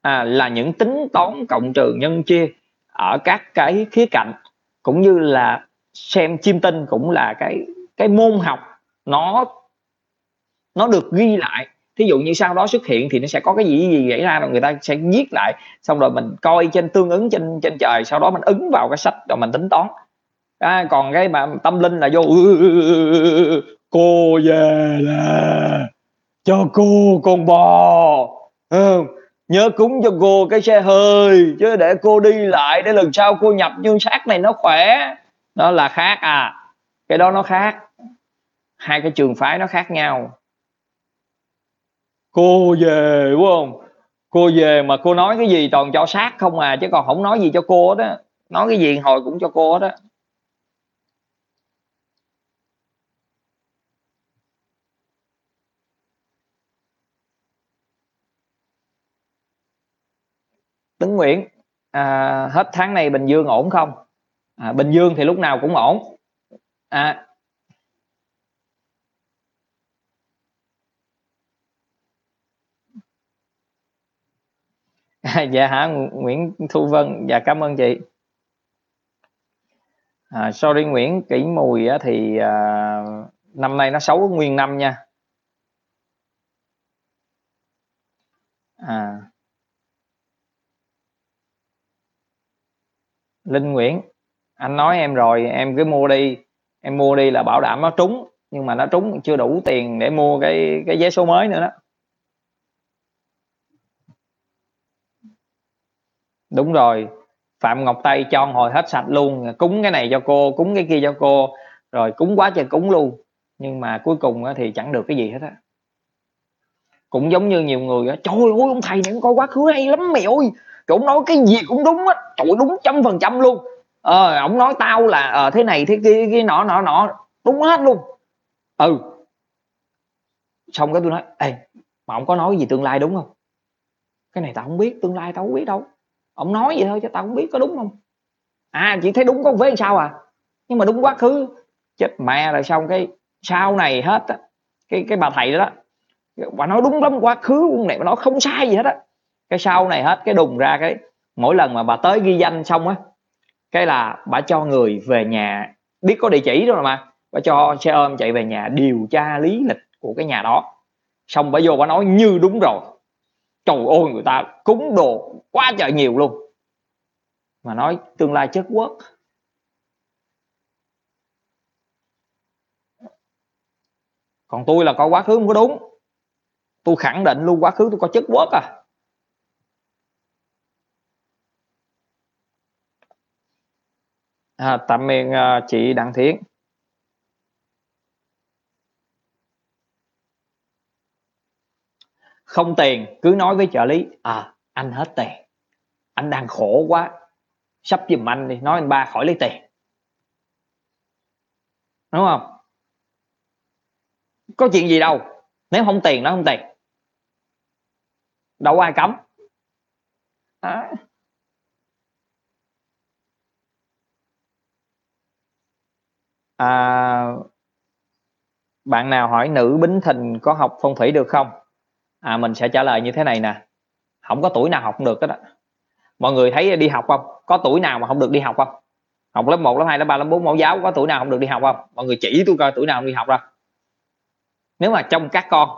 À, là những tính toán cộng trừ nhân chia ở các cái khía cạnh cũng như là xem chiêm tinh cũng là cái cái môn học nó nó được ghi lại. Thí dụ như sau đó xuất hiện thì nó sẽ có cái gì gì xảy ra rồi người ta sẽ viết lại. Xong rồi mình coi trên tương ứng trên trên trời sau đó mình ứng vào cái sách rồi mình tính toán. À, còn cái mà tâm linh là vô cô về là cho cô con bò. Ừ. nhớ cúng cho cô cái xe hơi chứ để cô đi lại để lần sau cô nhập dương sát này nó khỏe. Nó là khác à. Cái đó nó khác. Hai cái trường phái nó khác nhau cô về đúng không? Cô về mà cô nói cái gì toàn cho sát không à chứ còn không nói gì cho cô đó nói cái gì hồi cũng cho cô đó Tấn Nguyễn à, hết tháng này Bình Dương ổn không? À, Bình Dương thì lúc nào cũng ổn. À, dạ hả Nguyễn Thu Vân. Dạ cảm ơn chị. À, sorry Nguyễn kỹ mùi á, thì à, năm nay nó xấu nguyên năm nha. À. Linh Nguyễn anh nói em rồi em cứ mua đi. Em mua đi là bảo đảm nó trúng nhưng mà nó trúng chưa đủ tiền để mua cái cái vé số mới nữa đó. Đúng rồi. Phạm ngọc tây cho hồi hết sạch luôn cúng cái này cho cô cúng cái kia cho cô. Rồi cúng quá trời cúng luôn. Nhưng mà cuối cùng thì chẳng được cái gì hết á. Cũng giống như nhiều người á trời ơi ông thầy này coi quá khứ hay lắm mày ơi. Chỗ ông nói cái gì cũng đúng á. Trời đúng trăm phần trăm luôn. Ờ ông nói tao là ờ, thế này thế kia cái nọ nọ nọ. Đúng hết luôn. Ừ. Xong cái tôi nói ê mà ông có nói gì tương lai đúng không? Cái này tao không biết tương lai tao không biết đâu ông nói vậy thôi chứ tao không biết có đúng không? À chỉ thấy đúng có vế sao à? Nhưng mà đúng quá khứ. Chết mẹ rồi xong cái sau này hết á cái cái bà thầy đó, đó bà nói đúng lắm quá khứ con này bà nói không sai gì hết á. Cái sau này hết cái đùng ra cái mỗi lần mà bà tới ghi danh xong á cái là bà cho người về nhà. Biết có địa chỉ rồi mà bà cho xe ôm chạy về nhà điều tra lý lịch của cái nhà đó. Xong bà vô bà nói như đúng rồi trời ơi người ta cúng đồ quá trời nhiều luôn. Mà nói tương lai chất quốc. Còn tôi là có quá khứ không có đúng. Tôi khẳng định luôn quá khứ tôi có chất quốc à. À, tạm biệt uh, chị đặng thiến. Không tiền cứ nói với trợ lý à anh hết tiền. Anh đang khổ quá. Sắp giùm anh đi nói anh ba khỏi lấy tiền. Đúng không? Có chuyện gì đâu. Nếu không tiền nó không tiền. Đâu có ai cấm. À. À, bạn nào hỏi nữ bính thìn có học phong thủy được không? À mình sẽ trả lời như thế này nè. Không có tuổi nào học không được hết đó mọi người thấy đi học không? Có tuổi nào mà không được đi học không? Học lớp 1, lớp 2, lớp 3, lớp 4 mẫu giáo có tuổi nào không được đi học không? Mọi người chỉ tôi coi tuổi nào không đi học ra. Nếu mà trong các con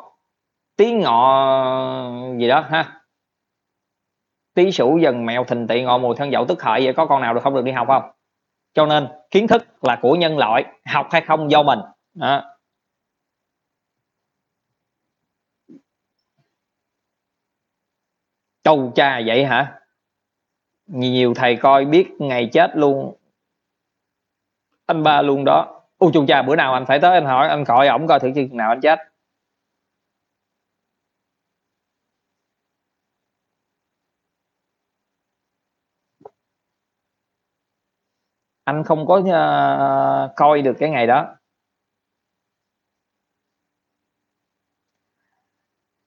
tí ngọ gì đó ha? Tí sủ dần mèo thình tị ngọ mùi thân dậu tức hợi vậy có con nào được không được đi học không? Cho nên kiến thức là của nhân loại học hay không do mình. Đó. Châu cha vậy hả? Nhiều thầy coi biết ngày chết luôn. Anh ba luôn đó. U chu cha bữa nào anh phải tới anh hỏi anh khỏi ổng coi thử chừng nào anh chết. Anh không có uh, coi được cái ngày đó.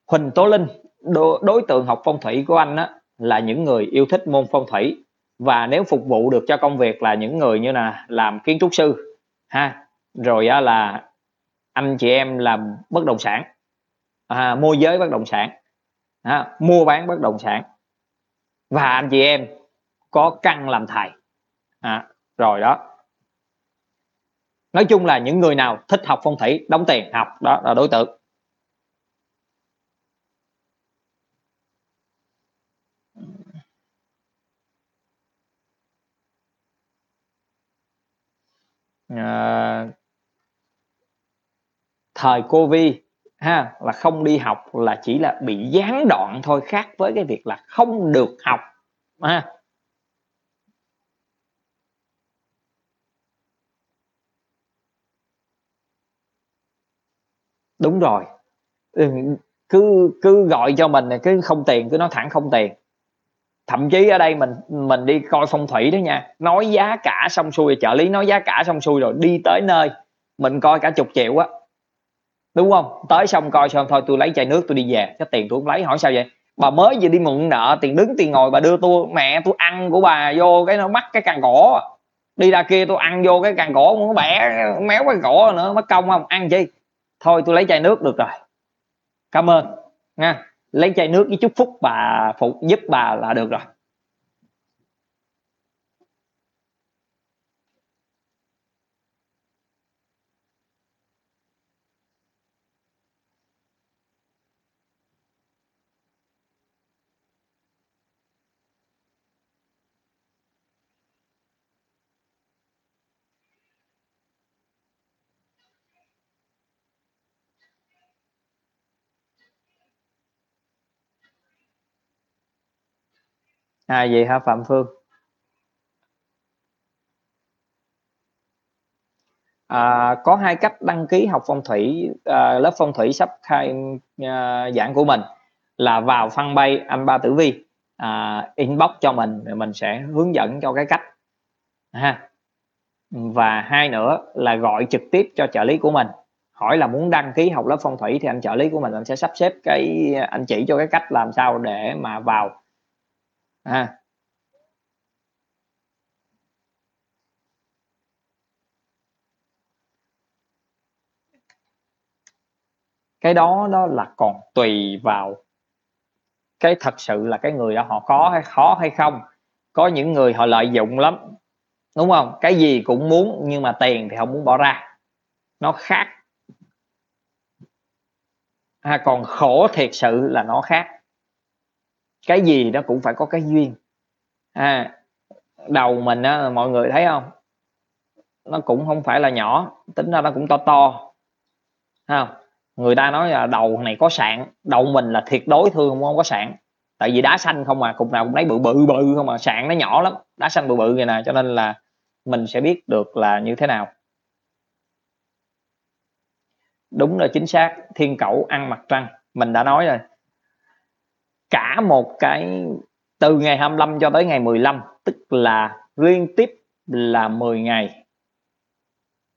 Huỳnh Tố Linh đối, đối tượng học phong thủy của anh á, là những người yêu thích môn phong thủy. Và nếu phục vụ được cho công việc là những người như là làm kiến trúc sư ha. Rồi á, là anh chị em làm bất động sản à, môi giới bất động sản à, mua bán bất động sản. Và anh chị em có căn làm thầy à, rồi đó. Nói chung là những người nào thích học phong thủy đóng tiền học đó là đối tượng. À, thời covid, ha, là không đi học là chỉ là bị gián đoạn thôi, khác với cái việc là không được học, ha. Đúng rồi. Ừ, cứ cứ gọi cho mình, cứ không tiền, cứ nói thẳng không tiền thậm chí ở đây mình mình đi coi phong thủy đó nha, nói giá cả xong xuôi, trợ lý nói giá cả xong xuôi rồi đi tới nơi mình coi cả chục triệu á. Đúng không? Tới xong coi xong thôi, tôi lấy chai nước tôi đi về, cái tiền tôi không lấy, hỏi sao vậy? Bà mới vừa đi mượn nợ, tiền đứng, tiền ngồi, bà đưa tôi, mẹ tôi ăn của bà vô cái nó mắc cái càng gỗ à. đi ra kia tôi ăn vô cái càng gỗ muốn bẻ, méo cái gỗ nữa, mất công không? Ăn chi? Thôi tôi lấy chai nước được rồi. Cảm ơn, nha lấy chai nước với chút phúc bà phụ giúp bà là được rồi. À gì hả phạm phương? À, có hai cách đăng ký học phong thủy à, lớp phong thủy sắp khai à, giảng của mình. Là vào fanpage anh ba tử vi à, inbox cho mình rồi mình sẽ hướng dẫn cho cái cách. Ha. Và hai nữa là gọi trực tiếp cho trợ lý của mình. Hỏi là muốn đăng ký học lớp phong thủy thì anh trợ lý của mình anh sẽ sắp xếp cái anh chỉ cho cái cách làm sao để mà vào à. cái đó đó là còn tùy vào cái thật sự là cái người đó họ khó hay khó hay không. Có những người họ lợi dụng lắm đúng không? Cái gì cũng muốn nhưng mà tiền thì không muốn bỏ ra. Nó khác. À, còn khổ thiệt sự là nó khác cái gì nó cũng phải có cái duyên. À, đầu mình á mọi người thấy không? Nó cũng không phải là nhỏ tính ra nó cũng to to. Không? Người ta nói là đầu này có sạn đầu mình là thiệt đối thương không có sạn. Tại vì đá xanh không mà cục nào cũng lấy bự bự bự không mà sạn nó nhỏ lắm đá xanh bự bự vậy nè cho nên là mình sẽ biết được là như thế nào. Đúng là chính xác thiên cẩu ăn mặt trăng mình đã nói rồi cả một cái từ ngày 25 cho tới ngày 15 tức là liên tiếp là 10 ngày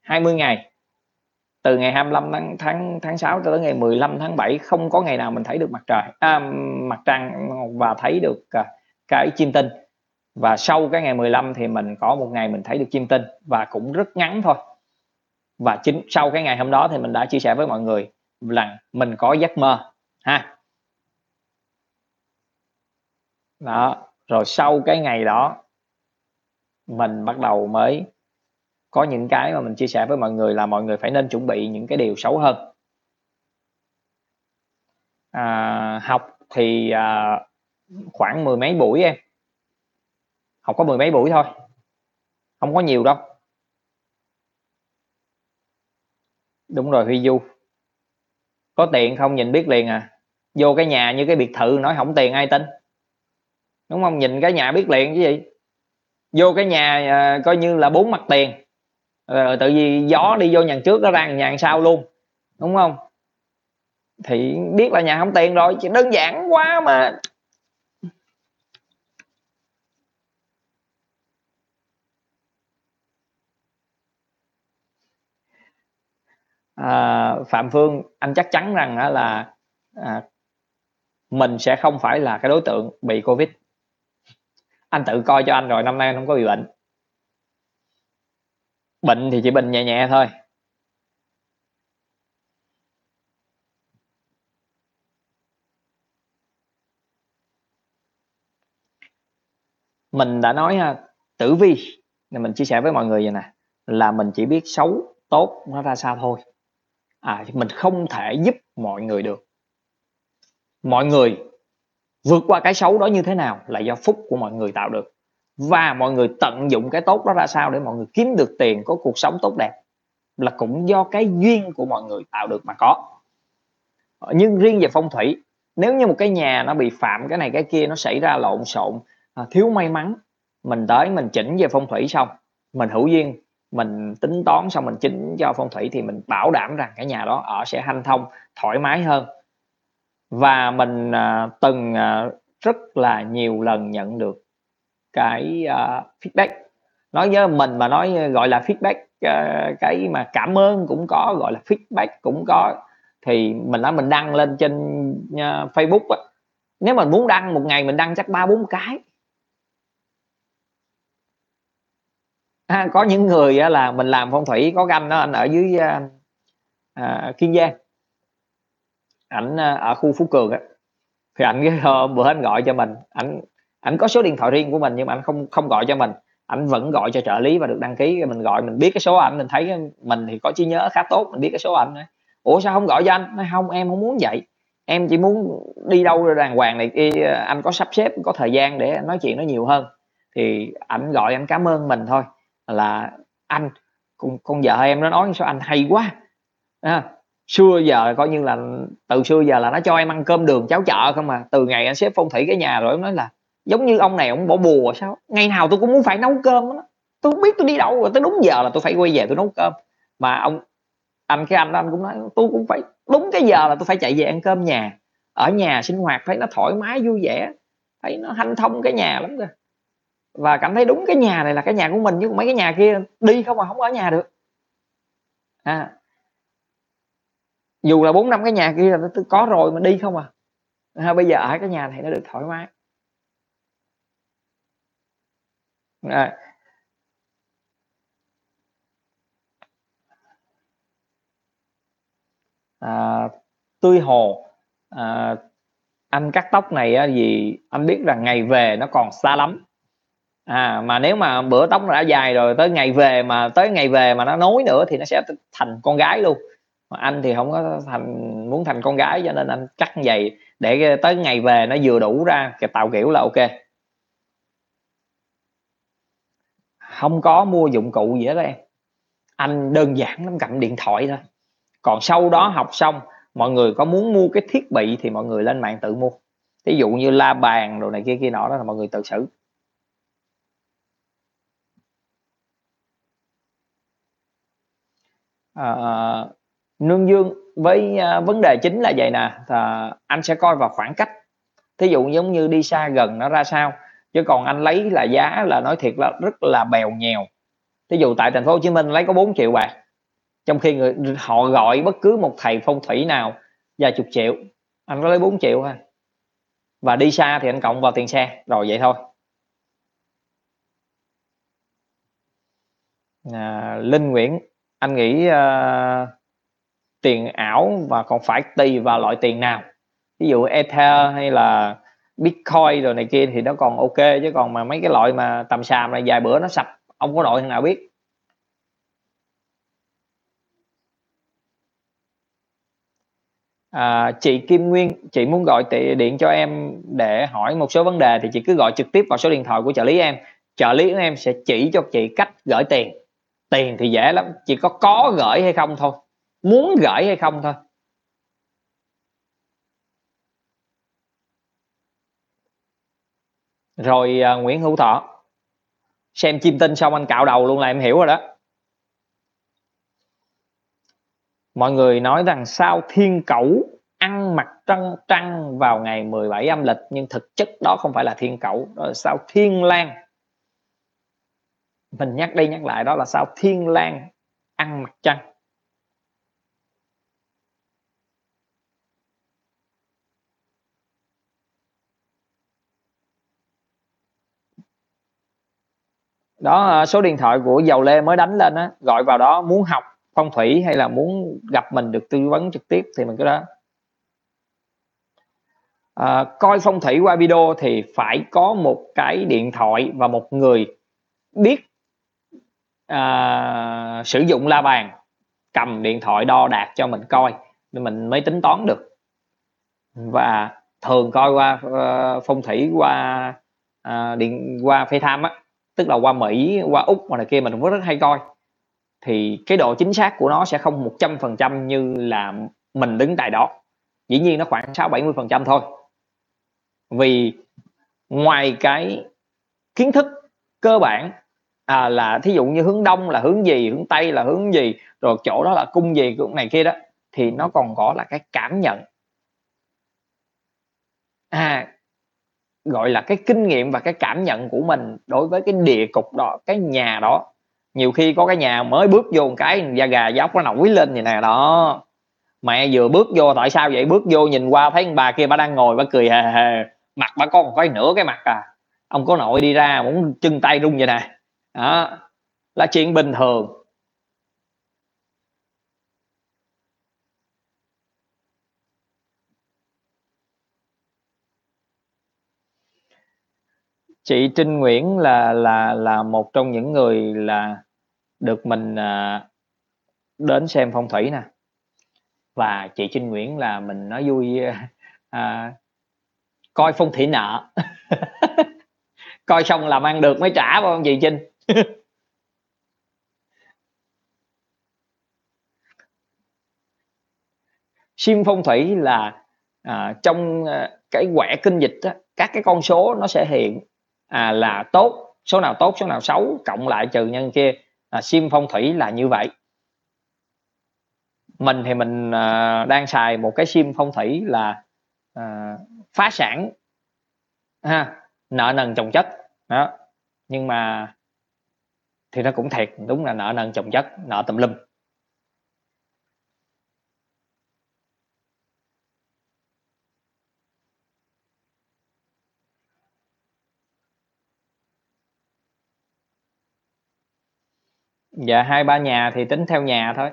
20 ngày. Từ ngày 25 tháng tháng tháng 6 cho tới ngày 15 tháng 7 không có ngày nào mình thấy được mặt trời à, mặt trăng và thấy được à, cái chim tinh. Và sau cái ngày 15 thì mình có một ngày mình thấy được chim tinh và cũng rất ngắn thôi. Và chính sau cái ngày hôm đó thì mình đã chia sẻ với mọi người rằng mình có giấc mơ ha đó rồi sau cái ngày đó mình bắt đầu mới có những cái mà mình chia sẻ với mọi người là mọi người phải nên chuẩn bị những cái điều xấu hơn. À, học thì à, khoảng mười mấy buổi em. Học có mười mấy buổi thôi không có nhiều đâu. Đúng rồi huy du. Có tiền không? Nhìn biết liền à. Vô cái nhà như cái biệt thự nói không tiền ai tin đúng không? Nhìn cái nhà biết liền chứ gì? Vô cái nhà à, coi như là bốn mặt tiền. Rồi tự vì gió đi vô nhà trước nó ra nhà sau luôn. Đúng không? Thì biết là nhà không tiền rồi chỉ đơn giản quá mà. À, phạm phương anh chắc chắn rằng là à, mình sẽ không phải là cái đối tượng bị covid anh tự coi cho anh rồi, năm nay anh không có bị bệnh. Bệnh thì chỉ bệnh nhẹ nhẹ thôi. Mình đã nói ha tử vi là mình chia sẻ với mọi người vậy nè, là mình chỉ biết xấu, tốt, nó ra sao thôi. À mình không thể giúp mọi người được. Mọi người vượt qua cái xấu đó như thế nào là do phúc của mọi người tạo được. Và mọi người tận dụng cái tốt đó ra sao để mọi người kiếm được tiền, có cuộc sống tốt đẹp là cũng do cái duyên của mọi người tạo được mà có. Ờ, nhưng riêng về phong thủy, nếu như một cái nhà nó bị phạm cái này cái kia, nó xảy ra lộn xộn à, thiếu may mắn, mình tới mình chỉnh về phong thủy xong, mình hữu duyên, mình tính toán xong mình chỉnh cho phong thủy thì mình bảo đảm rằng cái nhà đó ở sẽ hanh thông, thoải mái hơn và mình à, từng à, rất là nhiều lần nhận được cái uh, feedback. Nói với mình mà nói à, gọi là feedback uh, cái mà cảm ơn cũng có gọi là feedback cũng có thì mình nói mình đăng lên trên uh, Facebook á. Nếu mình muốn đăng một ngày mình đăng chắc ba bốn cái. À, có những người á, là mình làm phong thủy có ganh đó anh ở dưới uh, uh, kiên giang ảnh à, ở khu phú cường á thì ảnh cái ờ, bữa anh gọi cho mình. Ảnh ảnh có số điện thoại riêng của mình nhưng mà ảnh không không gọi cho mình. Ảnh vẫn gọi cho trợ lý và được đăng ký. Mình gọi mình biết cái số ảnh mình thấy mình thì có trí nhớ khá tốt mình biết cái số ảnh ủa sao không gọi cho anh? Nói không em không muốn vậy. Em chỉ muốn đi đâu đàng hoàng này kia. Anh có sắp xếp có thời gian để nói chuyện nó nhiều hơn. Thì ảnh gọi anh cảm ơn mình thôi. Là anh con, con vợ em nó nói sao anh hay quá. À, xưa giờ coi như là từ xưa giờ là nó cho em ăn cơm đường cháo chợ không mà từ ngày anh xếp phong thủy cái nhà rồi nói là giống như ông này ông bỏ bùa sao? Ngày nào tôi cũng muốn phải nấu cơm đó. tôi không biết tôi đi đâu rồi tới đúng giờ là tôi phải quay về tôi nấu cơm. Mà ông anh cái anh đó anh cũng nói tôi cũng phải đúng cái giờ là tôi phải chạy về ăn cơm nhà. Ở nhà sinh hoạt thấy nó thoải mái vui vẻ thấy nó hanh thông cái nhà lắm rồi và cảm thấy đúng cái nhà này là cái nhà của mình chứ mấy cái nhà kia đi không mà không ở nhà được. À, dù là bốn năm cái nhà kia là nó có rồi mà đi không à, Ha bây giờ ở cái nhà này nó được thoải mái. À. À, tươi hồ. À, anh cắt tóc này á, vì anh biết rằng ngày về nó còn xa lắm. À mà nếu mà bữa tóc đã dài rồi tới ngày về mà tới ngày về mà nó nối nữa thì nó sẽ thành con gái luôn mà anh thì không có thành muốn thành con gái cho nên anh cắt vậy để tới ngày về nó vừa đủ ra cái tạo kiểu là ok. Không có mua dụng cụ gì hết em. Anh đơn giản lắm cầm điện thoại thôi. Còn sau đó học xong mọi người có muốn mua cái thiết bị thì mọi người lên mạng tự mua. Ví dụ như la bàn đồ này kia kia nọ đó là mọi người tự xử. À, nương dương với à, vấn đề chính là vậy nè à, anh sẽ coi vào khoảng cách. Thí dụ giống như đi xa gần nó ra sao chứ còn anh lấy là giá là nói thiệt là rất là bèo nhèo. Thí dụ tại thành phố Hồ Chí Minh lấy có 4 triệu bạc trong khi người họ gọi bất cứ một thầy phong thủy nào vài chục triệu anh có lấy 4 triệu thôi và đi xa thì anh cộng vào tiền xe rồi vậy thôi. À, Linh Nguyễn anh nghĩ uh, tiền ảo và còn phải tùy vào loại tiền nào. Ví dụ Ether hay là bitcoin rồi này kia thì nó còn ok chứ còn mà mấy cái loại mà tầm xàm này vài bữa nó sập ông có nội thằng nào biết? À, chị Kim Nguyên chị muốn gọi điện cho em để hỏi một số vấn đề thì chị cứ gọi trực tiếp vào số điện thoại của trợ lý em. Trợ lý của em sẽ chỉ cho chị cách gửi tiền. Tiền thì dễ lắm chỉ có có gửi hay không thôi muốn gửi hay không thôi. Rồi uh, Nguyễn Hữu Thọ. Xem chim tinh xong anh cạo đầu luôn là em hiểu rồi đó. Mọi người nói rằng sao thiên cẩu ăn mặt trăng trăng vào ngày 17 âm lịch nhưng thực chất đó không phải là thiên cẩu đó là sao thiên Lan mình nhắc đi nhắc lại đó là sao thiên Lan ăn mặt trăng. Đó à, số điện thoại của dầu lê mới đánh lên á gọi vào đó muốn học phong thủy hay là muốn gặp mình được tư vấn trực tiếp thì mình cứ đó. À, coi phong thủy qua video thì phải có một cái điện thoại và một người biết à, sử dụng la bàn cầm điện thoại đo đạt cho mình coi nên mình mới tính toán được. Và thường coi qua uh, phong thủy qua uh, điện qua FaceTime á tức là qua Mỹ qua Úc mà này kia mình cũng rất hay coi thì cái độ chính xác của nó sẽ không 100% như là mình đứng tại đó. Dĩ nhiên nó khoảng 6 70% thôi. Vì ngoài cái kiến thức cơ bản à, là thí dụ như hướng đông là hướng gì hướng tây là hướng gì rồi chỗ đó là cung gì cũng này kia đó thì nó còn có là cái cảm nhận. À gọi là cái kinh nghiệm và cái cảm nhận của mình đối với cái địa cục đó, cái nhà đó. Nhiều khi có cái nhà mới bước vô một cái, da gà dốc nó nổi lên vậy nè, đó. Mẹ vừa bước vô, tại sao vậy? Bước vô nhìn qua thấy bà kia bà đang ngồi bà cười hề hề. Mặt bà có một cái nửa cái mặt à. Ông có nội đi ra, muốn chân tay rung vậy nè. Đó. Là chuyện bình thường. Chị Trinh Nguyễn là là là một trong những người là được mình à, đến xem phong thủy nè. Và chị Trinh Nguyễn là mình nói vui à, coi phong thủy nợ. Coi xong làm ăn được mới trả phải không chị Trinh? Sim phong thủy là à, trong à, cái quẻ kinh dịch á, các cái con số nó sẽ hiện à, là tốt. Số nào tốt số nào xấu cộng lại trừ nhân kia. À, sim phong thủy là như vậy. Mình thì mình à, đang xài một cái sim phong thủy là à, phá sản. Ha nợ nần chồng chất. Đó. Nhưng mà thì nó cũng thiệt. Đúng là nợ nần chồng chất nợ tùm lum. Dạ hai ba nhà thì tính theo nhà thôi.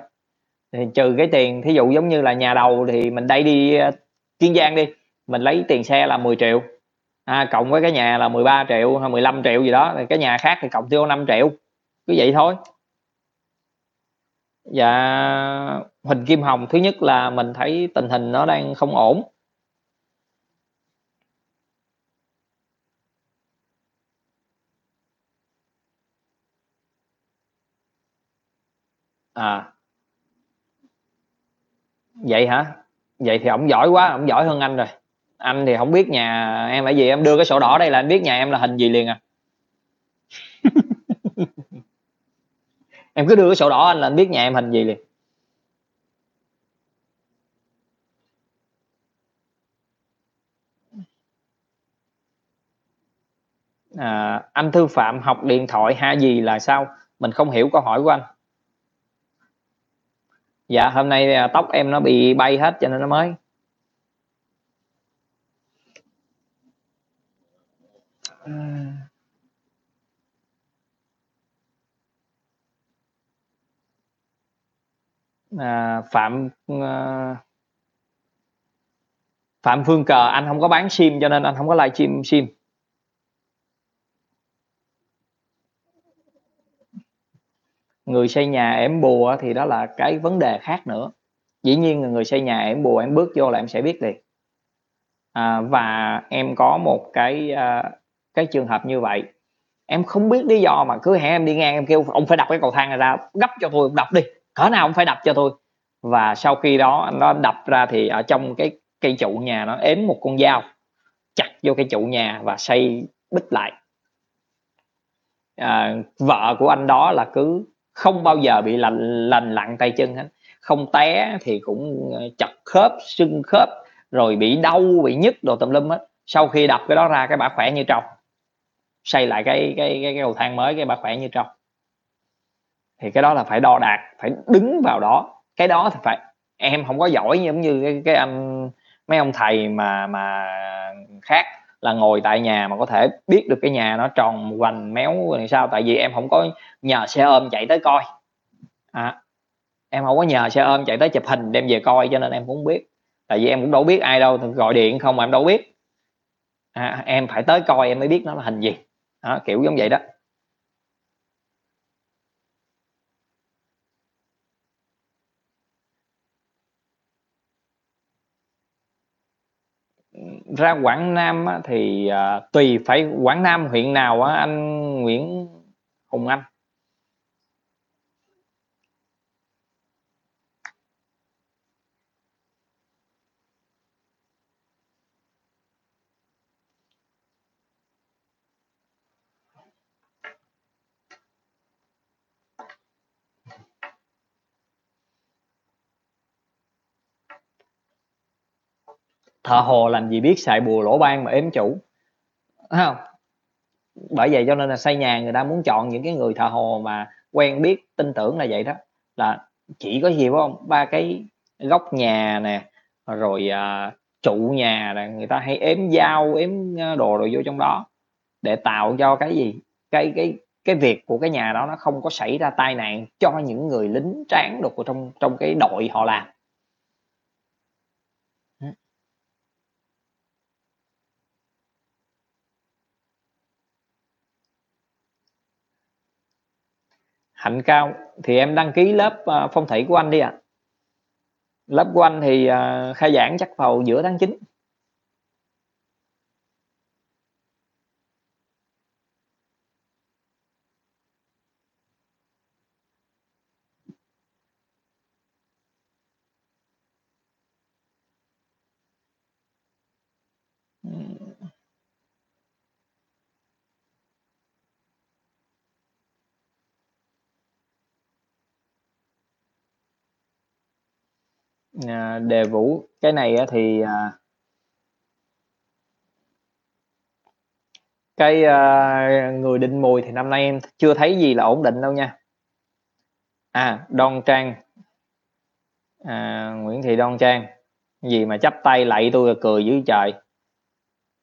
Thì trừ cái tiền thí dụ giống như là nhà đầu thì mình đây đi ờ, kiên giang đi mình lấy tiền xe là 10 triệu. À, cộng với cái nhà là 13 triệu hay 15 triệu gì đó thì cái nhà khác thì cộng tiêu 5 triệu. Cứ vậy thôi. Dạ Huỳnh Kim Hồng thứ nhất là mình thấy tình hình nó đang không ổn. À. Vậy hả? Vậy thì ổng giỏi quá ổng giỏi hơn anh rồi. Anh thì không biết nhà em là gì em đưa cái sổ đỏ đây là anh biết nhà em là hình gì liền à. Em cứ đưa cái sổ đỏ anh là anh biết nhà em hình gì liền. À, anh thư phạm học điện thoại ha gì là sao? Mình không hiểu câu hỏi của anh dạ hôm nay à, tóc em nó bị bay hết cho nên nó mới. À, phạm à, Phạm Phương Cờ anh không có bán sim cho nên anh không có livestream sim. Người xây nhà em bùa thì đó là cái vấn đề khác nữa. Dĩ nhiên người xây nhà em bùa em bước vô là em sẽ biết liền. À, và em có một cái uh, cái trường hợp như vậy. Em không biết lý do mà cứ hẹn em đi ngang em kêu ông phải đập cái cầu thang này ra gấp cho tôi ông đập đi cỡ nào ông phải đập cho tôi. Và sau khi đó nó đập ra thì ở trong cái cây trụ nhà nó ếm một con dao chặt vô cây trụ nhà và xây bích lại. À, vợ của anh đó là cứ không bao giờ bị lành lành lặn tay chân hết. Không té thì cũng ờ, chật khớp sưng khớp rồi bị đau bị nhức đồ tùm lum hết. Sau khi đập cái đó ra cái bà khỏe như trâu. Xây lại cái cái cái, cái cầu thang mới cái bà khỏe như trâu. Thì cái đó là phải đo đạt, phải đứng vào đó. Cái đó thì phải em không có giỏi giống như cái, cái anh um, mấy ông thầy mà mà khác là ngồi tại nhà mà có thể biết được cái nhà nó tròn vành méo làm sao. Tại vì em không có nhờ xe ôm chạy tới coi. À, em không có nhờ xe ôm chạy tới chụp hình đem về coi cho nên em cũng biết. Tại vì em cũng đâu biết ai đâu gọi điện không mà em đâu biết. À, em phải tới coi em mới biết nó là hình gì. À, kiểu giống vậy đó. Ra Quảng Nam á, thì à, tùy phải Quảng Nam huyện nào á, anh Nguyễn Hùng Anh. Thợ hồ làm gì biết xài bùa lỗ ban mà ếm chủ? Thấy không? Bởi vậy cho nên là xây nhà người ta muốn chọn những cái người thợ hồ mà quen biết tin tưởng là vậy đó. Là chỉ có gì phải không? Ba cái góc nhà nè rồi à, trụ nhà là người ta hay ếm dao ếm à, đồ rồi vô trong đó để tạo cho cái gì? Cái cái cái việc của cái nhà đó nó không có xảy ra tai nạn cho những người lính tráng được trong trong cái đội họ làm. Hạnh cao thì em đăng ký lớp uh, phong thủy của anh đi ạ à. lớp của anh thì uh, khai giảng chắc vào giữa tháng 9 à, đề vũ. Cái này thì à, cái à, người định mùi thì năm nay em chưa thấy gì là ổn định đâu nha. À đoan trang. À, nguyễn thị đoan trang. Gì mà chắp tay lạy tôi cười dưới trời.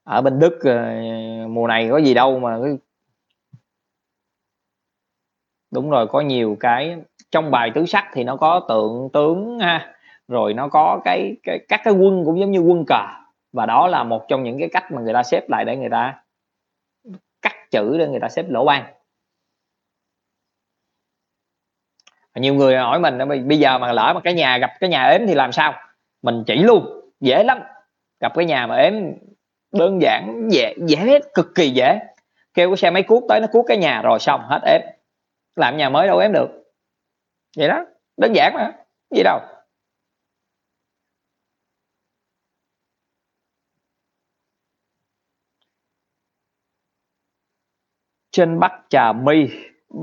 Ở bên đức à, mùa này có gì đâu mà đúng rồi có nhiều cái. Trong bài tứ sắc thì nó có tượng tướng ha rồi nó có cái, cái các cái quân cũng giống như quân cờ. Và đó là một trong những cái cách mà người ta xếp lại để người ta cắt chữ để người ta xếp lỗ ban nhiều người hỏi mình bây giờ mà lỡ mà cái nhà gặp cái nhà ếm thì làm sao? Mình chỉ luôn dễ lắm. Gặp cái nhà mà ếm đơn giản dễ dễ cực kỳ dễ. Kêu cái xe máy cuốc tới nó cuốc cái nhà rồi xong hết ếm. Làm nhà mới đâu ếm được. Vậy đó đơn giản mà gì đâu. Trên Bắc Trà My.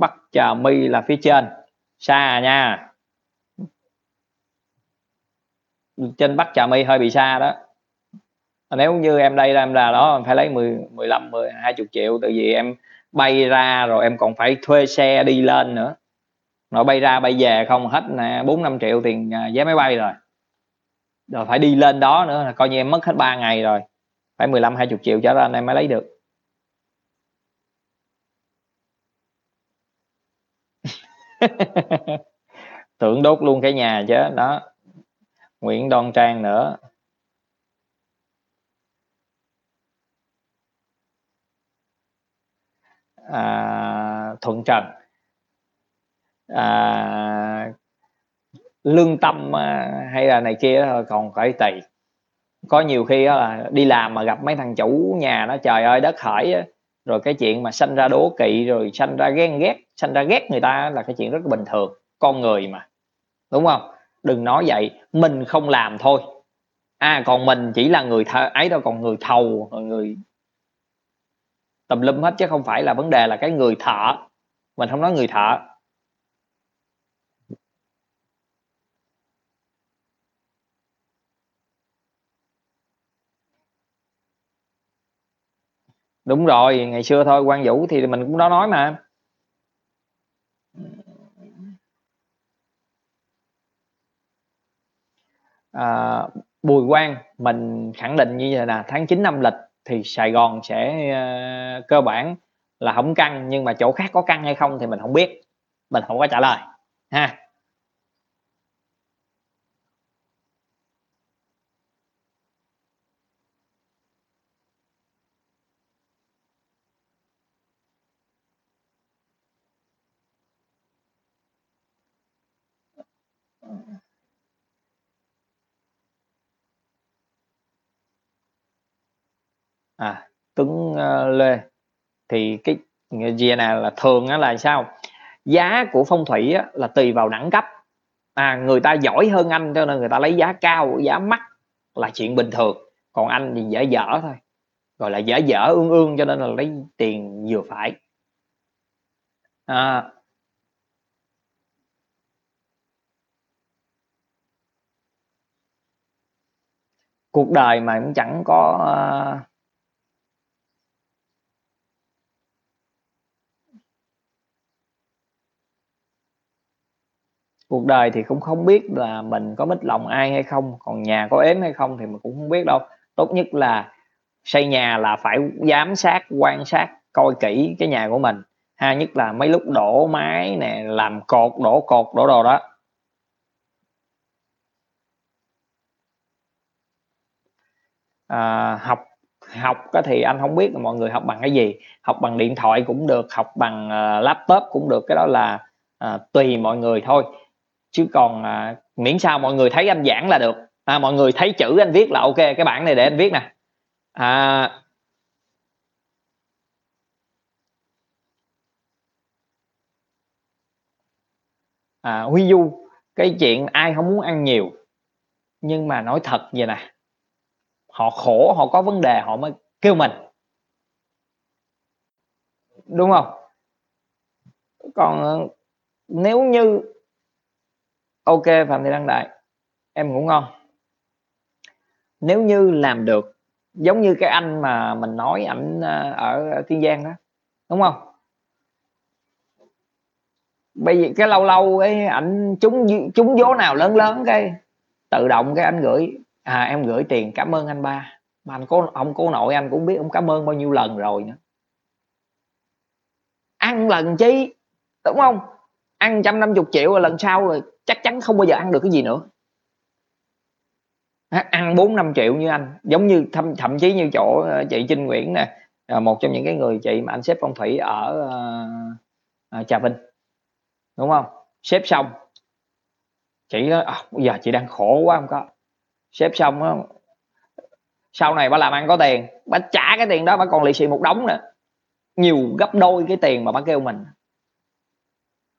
Bắc Trà My là phía trên. Xa nha. Trên Bắc Trà My hơi bị xa đó. Nếu như em đây là em là đó, em phải lấy 10 15 10 20 triệu, tại vì em bay ra rồi em còn phải thuê xe đi lên nữa. Nó bay ra, bay về không hết nè 4 5 triệu tiền à, vé máy bay rồi. Rồi phải đi lên đó nữa là coi như em mất hết 3 ngày rồi. Phải 15 20 triệu trở lên em mới lấy được. tưởng đốt luôn cái nhà chứ đó. Nguyễn Đoan Trang nữa. À, Thuận Trần. À, lương tâm à, hay là này kia còn phải tùy. Có nhiều khi đó là đi làm mà gặp mấy thằng chủ nhà nó trời ơi đất hởi rồi cái chuyện mà sanh ra đố kỵ, rồi sanh ra ghen ghét, sanh ra ghét người ta là cái chuyện rất bình thường, con người mà. Đúng không? Đừng nói vậy, mình không làm thôi. À còn mình chỉ là người th- ấy đâu, còn người thầu người tùm lum hết, chứ không phải là vấn đề là cái người thợ. Mình không nói người thợ. Đúng rồi ngày xưa thôi quan vũ thì mình cũng đó nói mà. À, Bùi Quang mình khẳng định như vậy là tháng 9 năm lịch thì Sài Gòn sẽ uh, cơ bản là không căng nhưng mà chỗ khác có căng hay không thì mình không biết. Mình không có trả lời ha. À Tuấn uh, Lê. Thì cái ờ, gì nào là thường á là sao? Giá của phong thủy á, là tùy vào đẳng cấp. À người ta giỏi hơn anh cho nên người ta lấy giá cao giá mắc là chuyện bình thường. Còn anh thì dở dở thôi. Gọi là dở dở ương ương cho nên là lấy tiền vừa phải. À, cuộc đời mà cũng chẳng có uh, cuộc đời thì cũng không biết là mình có mít lòng ai hay không còn nhà có ếm hay không thì mình cũng không biết đâu. Tốt nhất là xây nhà là phải giám sát quan sát coi kỹ cái nhà của mình. Ha nhất là mấy lúc đổ mái nè làm cột đổ cột đổ đồ đó. À, học học cái thì anh không biết là mọi người học bằng cái gì. Học bằng điện thoại cũng được học bằng uh, laptop cũng được. Cái đó là uh, tùy mọi người thôi chứ còn à, miễn sao mọi người thấy anh giảng là được. À, mọi người thấy chữ anh viết là ok cái bản này để anh viết nè. À, à, huy du cái chuyện ai không muốn ăn nhiều nhưng mà nói thật vậy nè họ khổ họ có vấn đề họ mới kêu mình. Đúng không? Còn à, nếu như ok, phạm thị đăng đại, em ngủ ngon. Nếu như làm được, giống như cái anh mà mình nói ảnh ờ, ở kiên giang đó, đúng không? Bây giờ cái lâu lâu cái ảnh trúng trúng vố nào lớn lớn cái tự động cái anh gửi à em gửi tiền cảm ơn anh ba. Mà anh có ông cô nội, anh cũng biết, ông cảm ơn bao nhiêu lần rồi nữa. Ăn lần chi, đúng không? Ăn trăm năm chục triệu rồi lần sau rồi chắc chắn không bao giờ ăn được cái gì nữa. Ăn bốn năm triệu như anh. Giống như thậm, thậm chí như chỗ ờ, chị Trinh Nguyễn nè ờ, một trong những cái người chị mà anh xếp phong thủy ở uh, Trà Vinh. Đúng không? Xếp xong chị nói à, giờ chị đang khổ quá không có. Xếp xong á sau này bà làm ăn có tiền bà trả cái tiền đó bà còn lì xì một đống nữa. Nhiều gấp đôi cái tiền mà bà kêu mình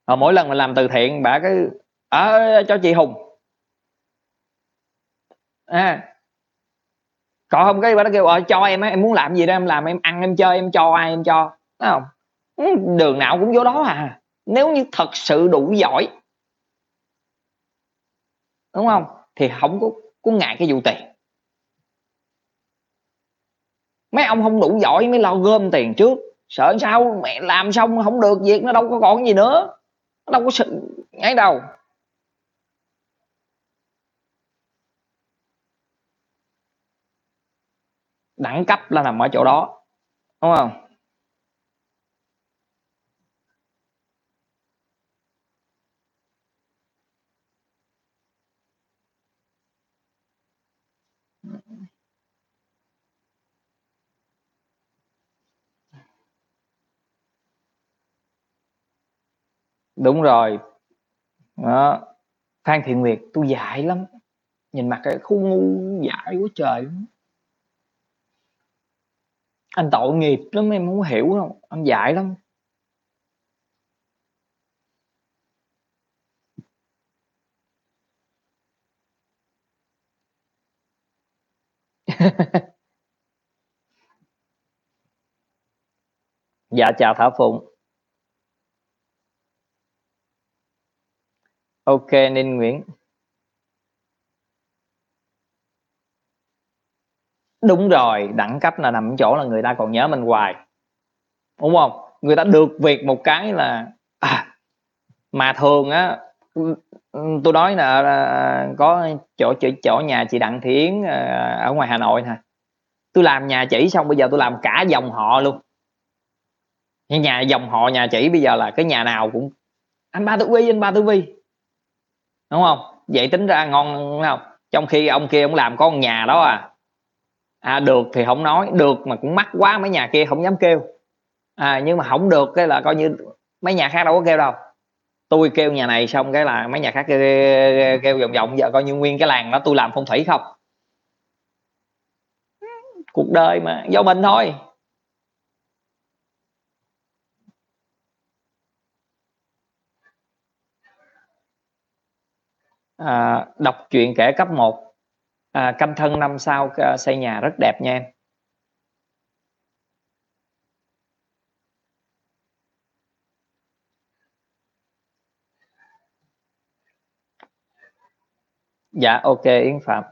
và mỗi lần mình làm từ thiện bà cứ ở à, cho chị hùng. À. Còn không cái bà nó kêu ờ, cho em em muốn làm gì đó em làm em ăn em chơi em cho ai em cho. Đúng không? Ừ, đường nào cũng vô đó à. Nếu như thật sự đủ giỏi. Đúng không? Thì không có có ngại cái vụ tiền. Mấy ông không đủ giỏi mới lo gom tiền trước. Sợ sao? Mẹ làm xong không được việc nó đâu có còn gì nữa đâu có sự ngay đầu. Đẳng cấp là nằm ở chỗ đó đúng không? Đúng rồi. Đó. Phan thiện nguyệt, tôi dại lắm. Nhìn mặt cái khu ngu, dại quá trời. Anh tội nghiệp lắm, em không hiểu đâu. Anh dại lắm. Dạ chào thảo phụng. Ok ninh nguyễn. Đúng rồi đẳng cấp là nằm chỗ là người ta còn nhớ mình hoài. Đúng không? Người ta được việc một cái là à, mà thường á tôi nói là có chỗ chỗ, chỗ nhà chị đặng Thiến à, ở ngoài hà nội nè. Tôi làm nhà chỉ xong bây giờ tôi làm cả dòng họ luôn. Nhà dòng họ nhà chỉ bây giờ là cái nhà nào cũng anh ba tử vi anh ba tử vi đúng không? Vậy tính ra ngon đúng không? Trong khi ông kia ông làm con nhà đó à. À được thì không nói được mà cũng mắc quá mấy nhà kia không dám kêu. À nhưng mà không được cái là coi như mấy nhà khác đâu có kêu đâu. Tôi kêu nhà này xong cái là mấy nhà khác kêu, kêu vòng vòng giờ coi như nguyên cái làng đó tôi làm phong thủy không. Cuộc đời mà do mình thôi. À, đọc truyện kể cấp 1 à, canh thân năm sau à, xây nhà rất đẹp nha em. Dạ ok yến phạm.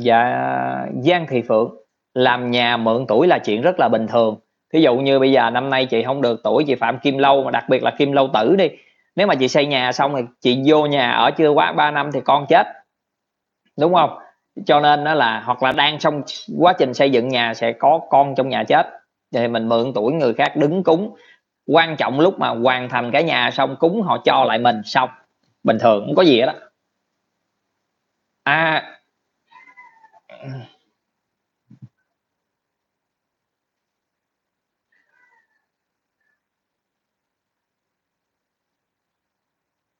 Dạ giang thị phượng làm nhà mượn tuổi là chuyện rất là bình thường. Thí dụ như bây giờ năm nay chị không được tuổi, chị phạm kim lâu, mà đặc biệt là kim lâu tử đi. Nếu mà chị xây nhà xong thì chị vô nhà ở chưa quá 3 năm thì con chết. Đúng không? Cho nên đó là, hoặc là đang trong quá trình xây dựng nhà sẽ có con trong nhà chết. Thì mình mượn tuổi người khác đứng cúng. Quan trọng lúc mà hoàn thành cái nhà xong cúng họ cho lại mình, xong. Bình thường, không có gì hết đó à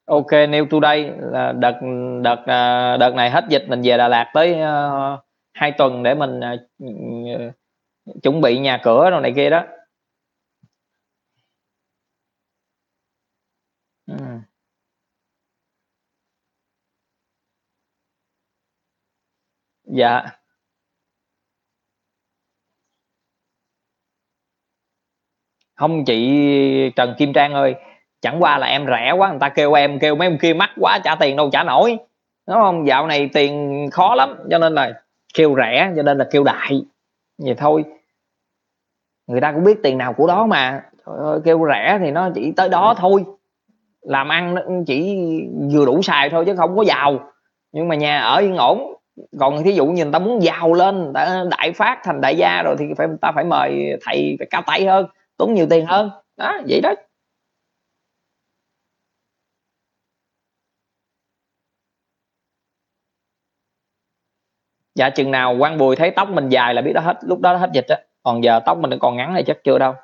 ok new today là đợt đợt à, đợt này hết dịch mình về Đà Lạt tới uh, hai tuần để mình uh, chuẩn bị nhà cửa rồi này kia đó. Ừ. dạ. Không chị Trần Kim Trang ơi chẳng qua là em rẻ quá người ta kêu em kêu mấy ông kia mắc quá trả tiền đâu trả nổi. Đúng không? Dạo này tiền khó lắm cho nên là kêu rẻ cho nên là kêu đại. Vậy thôi. Người ta cũng biết tiền nào của đó mà. Trời ơi, kêu rẻ thì nó chỉ tới đó thôi. Làm ăn nó chỉ vừa đủ xài thôi chứ không có giàu. Nhưng mà nhà ở yên ổn. Còn thí dụ như người ta muốn giàu lên đại phát thành đại gia rồi thì phải ta phải mời thầy phải cao tay hơn tốn nhiều tiền hơn. Đó vậy đó dạ chừng nào quan bùi thấy tóc mình dài là biết đó hết lúc đó hết dịch á. Còn giờ tóc mình còn ngắn thì chắc chưa đâu.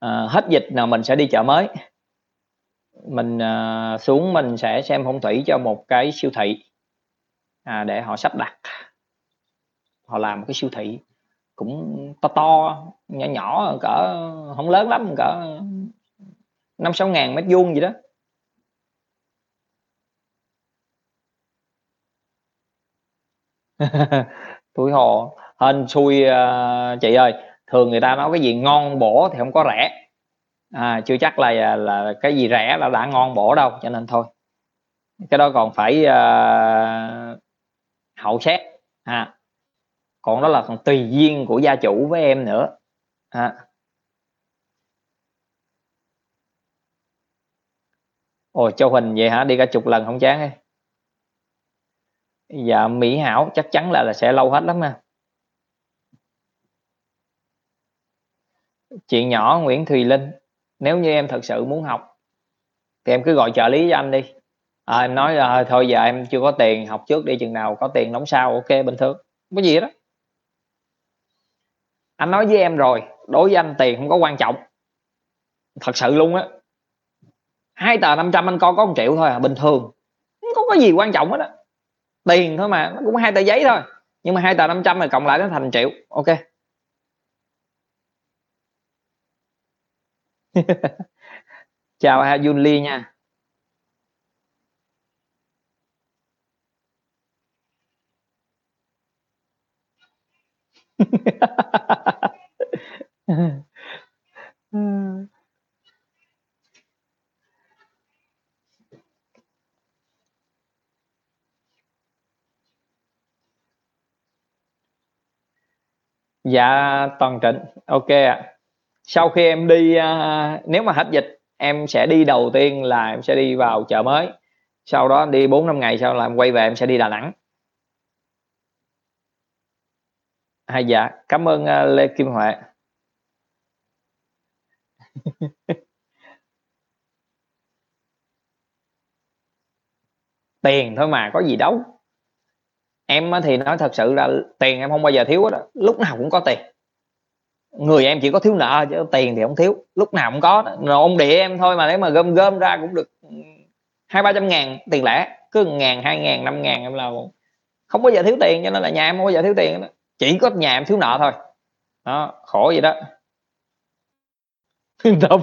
À, hết dịch nào mình sẽ đi chợ mới. Mình à, xuống mình sẽ xem phong thủy cho một cái siêu thị. À, để họ sắp đặt. Họ làm một cái siêu thị cũng to to nhỏ nhỏ cỡ không lớn lắm cỡ năm sáu ngàn mét vuông gì đó. Tuổi hồ hên xui uh, chị ơi thường người ta nói cái gì ngon bổ thì không có rẻ. À, chưa chắc là là cái gì rẻ là đã ngon bổ đâu cho nên thôi. Cái đó còn phải uh, hậu xét. À, còn đó là còn tùy duyên của gia chủ với em nữa. À. ồ châu huỳnh vậy hả? Đi cả chục lần không chán ấy. Dạ mỹ hảo chắc chắn là, là sẽ lâu hết lắm ha. Chuyện nhỏ Nguyễn Thùy Linh nếu như em thật sự muốn học thì em cứ gọi trợ lý cho anh đi. À, em nói là thôi giờ em chưa có tiền học trước đi chừng nào có tiền đóng sau ok bình thường. Không có gì đó anh nói với em rồi, đối với anh tiền không có quan trọng. Thật sự luôn á. Hai tờ 500 anh coi có một triệu thôi à bình thường. Không có cái gì quan trọng hết á. Tiền thôi mà, nó cũng hai tờ giấy thôi. Nhưng mà hai tờ 500 này cộng lại nó thành triệu, ok. Chào ha Jun Lee nha. dạ toàn trịnh. Ok ạ. Sau khi em đi uh, nếu mà hết dịch em sẽ đi đầu tiên là em sẽ đi vào chợ mới. Sau đó đi 4 năm ngày sau là em quay về em sẽ đi Đà Nẵng. À, dạ cảm ơn uh, Lê Kim Huệ. Tiền thôi mà có gì đâu. Em thì nói thật sự là tiền em không bao giờ thiếu hết đó. lúc nào cũng có tiền. Người em chỉ có thiếu nợ chứ tiền thì không thiếu. Lúc nào cũng có. Ông địa em thôi mà nếu mà gom gom ra cũng được ừ, hai ba trăm ngàn tiền lẻ. Cứ ngàn hai ngàn năm ngàn em là không bao giờ thiếu tiền cho nên là nhà em không bao giờ thiếu tiền đó chỉ có nhà em thiếu nợ thôi. Đó khổ vậy đó.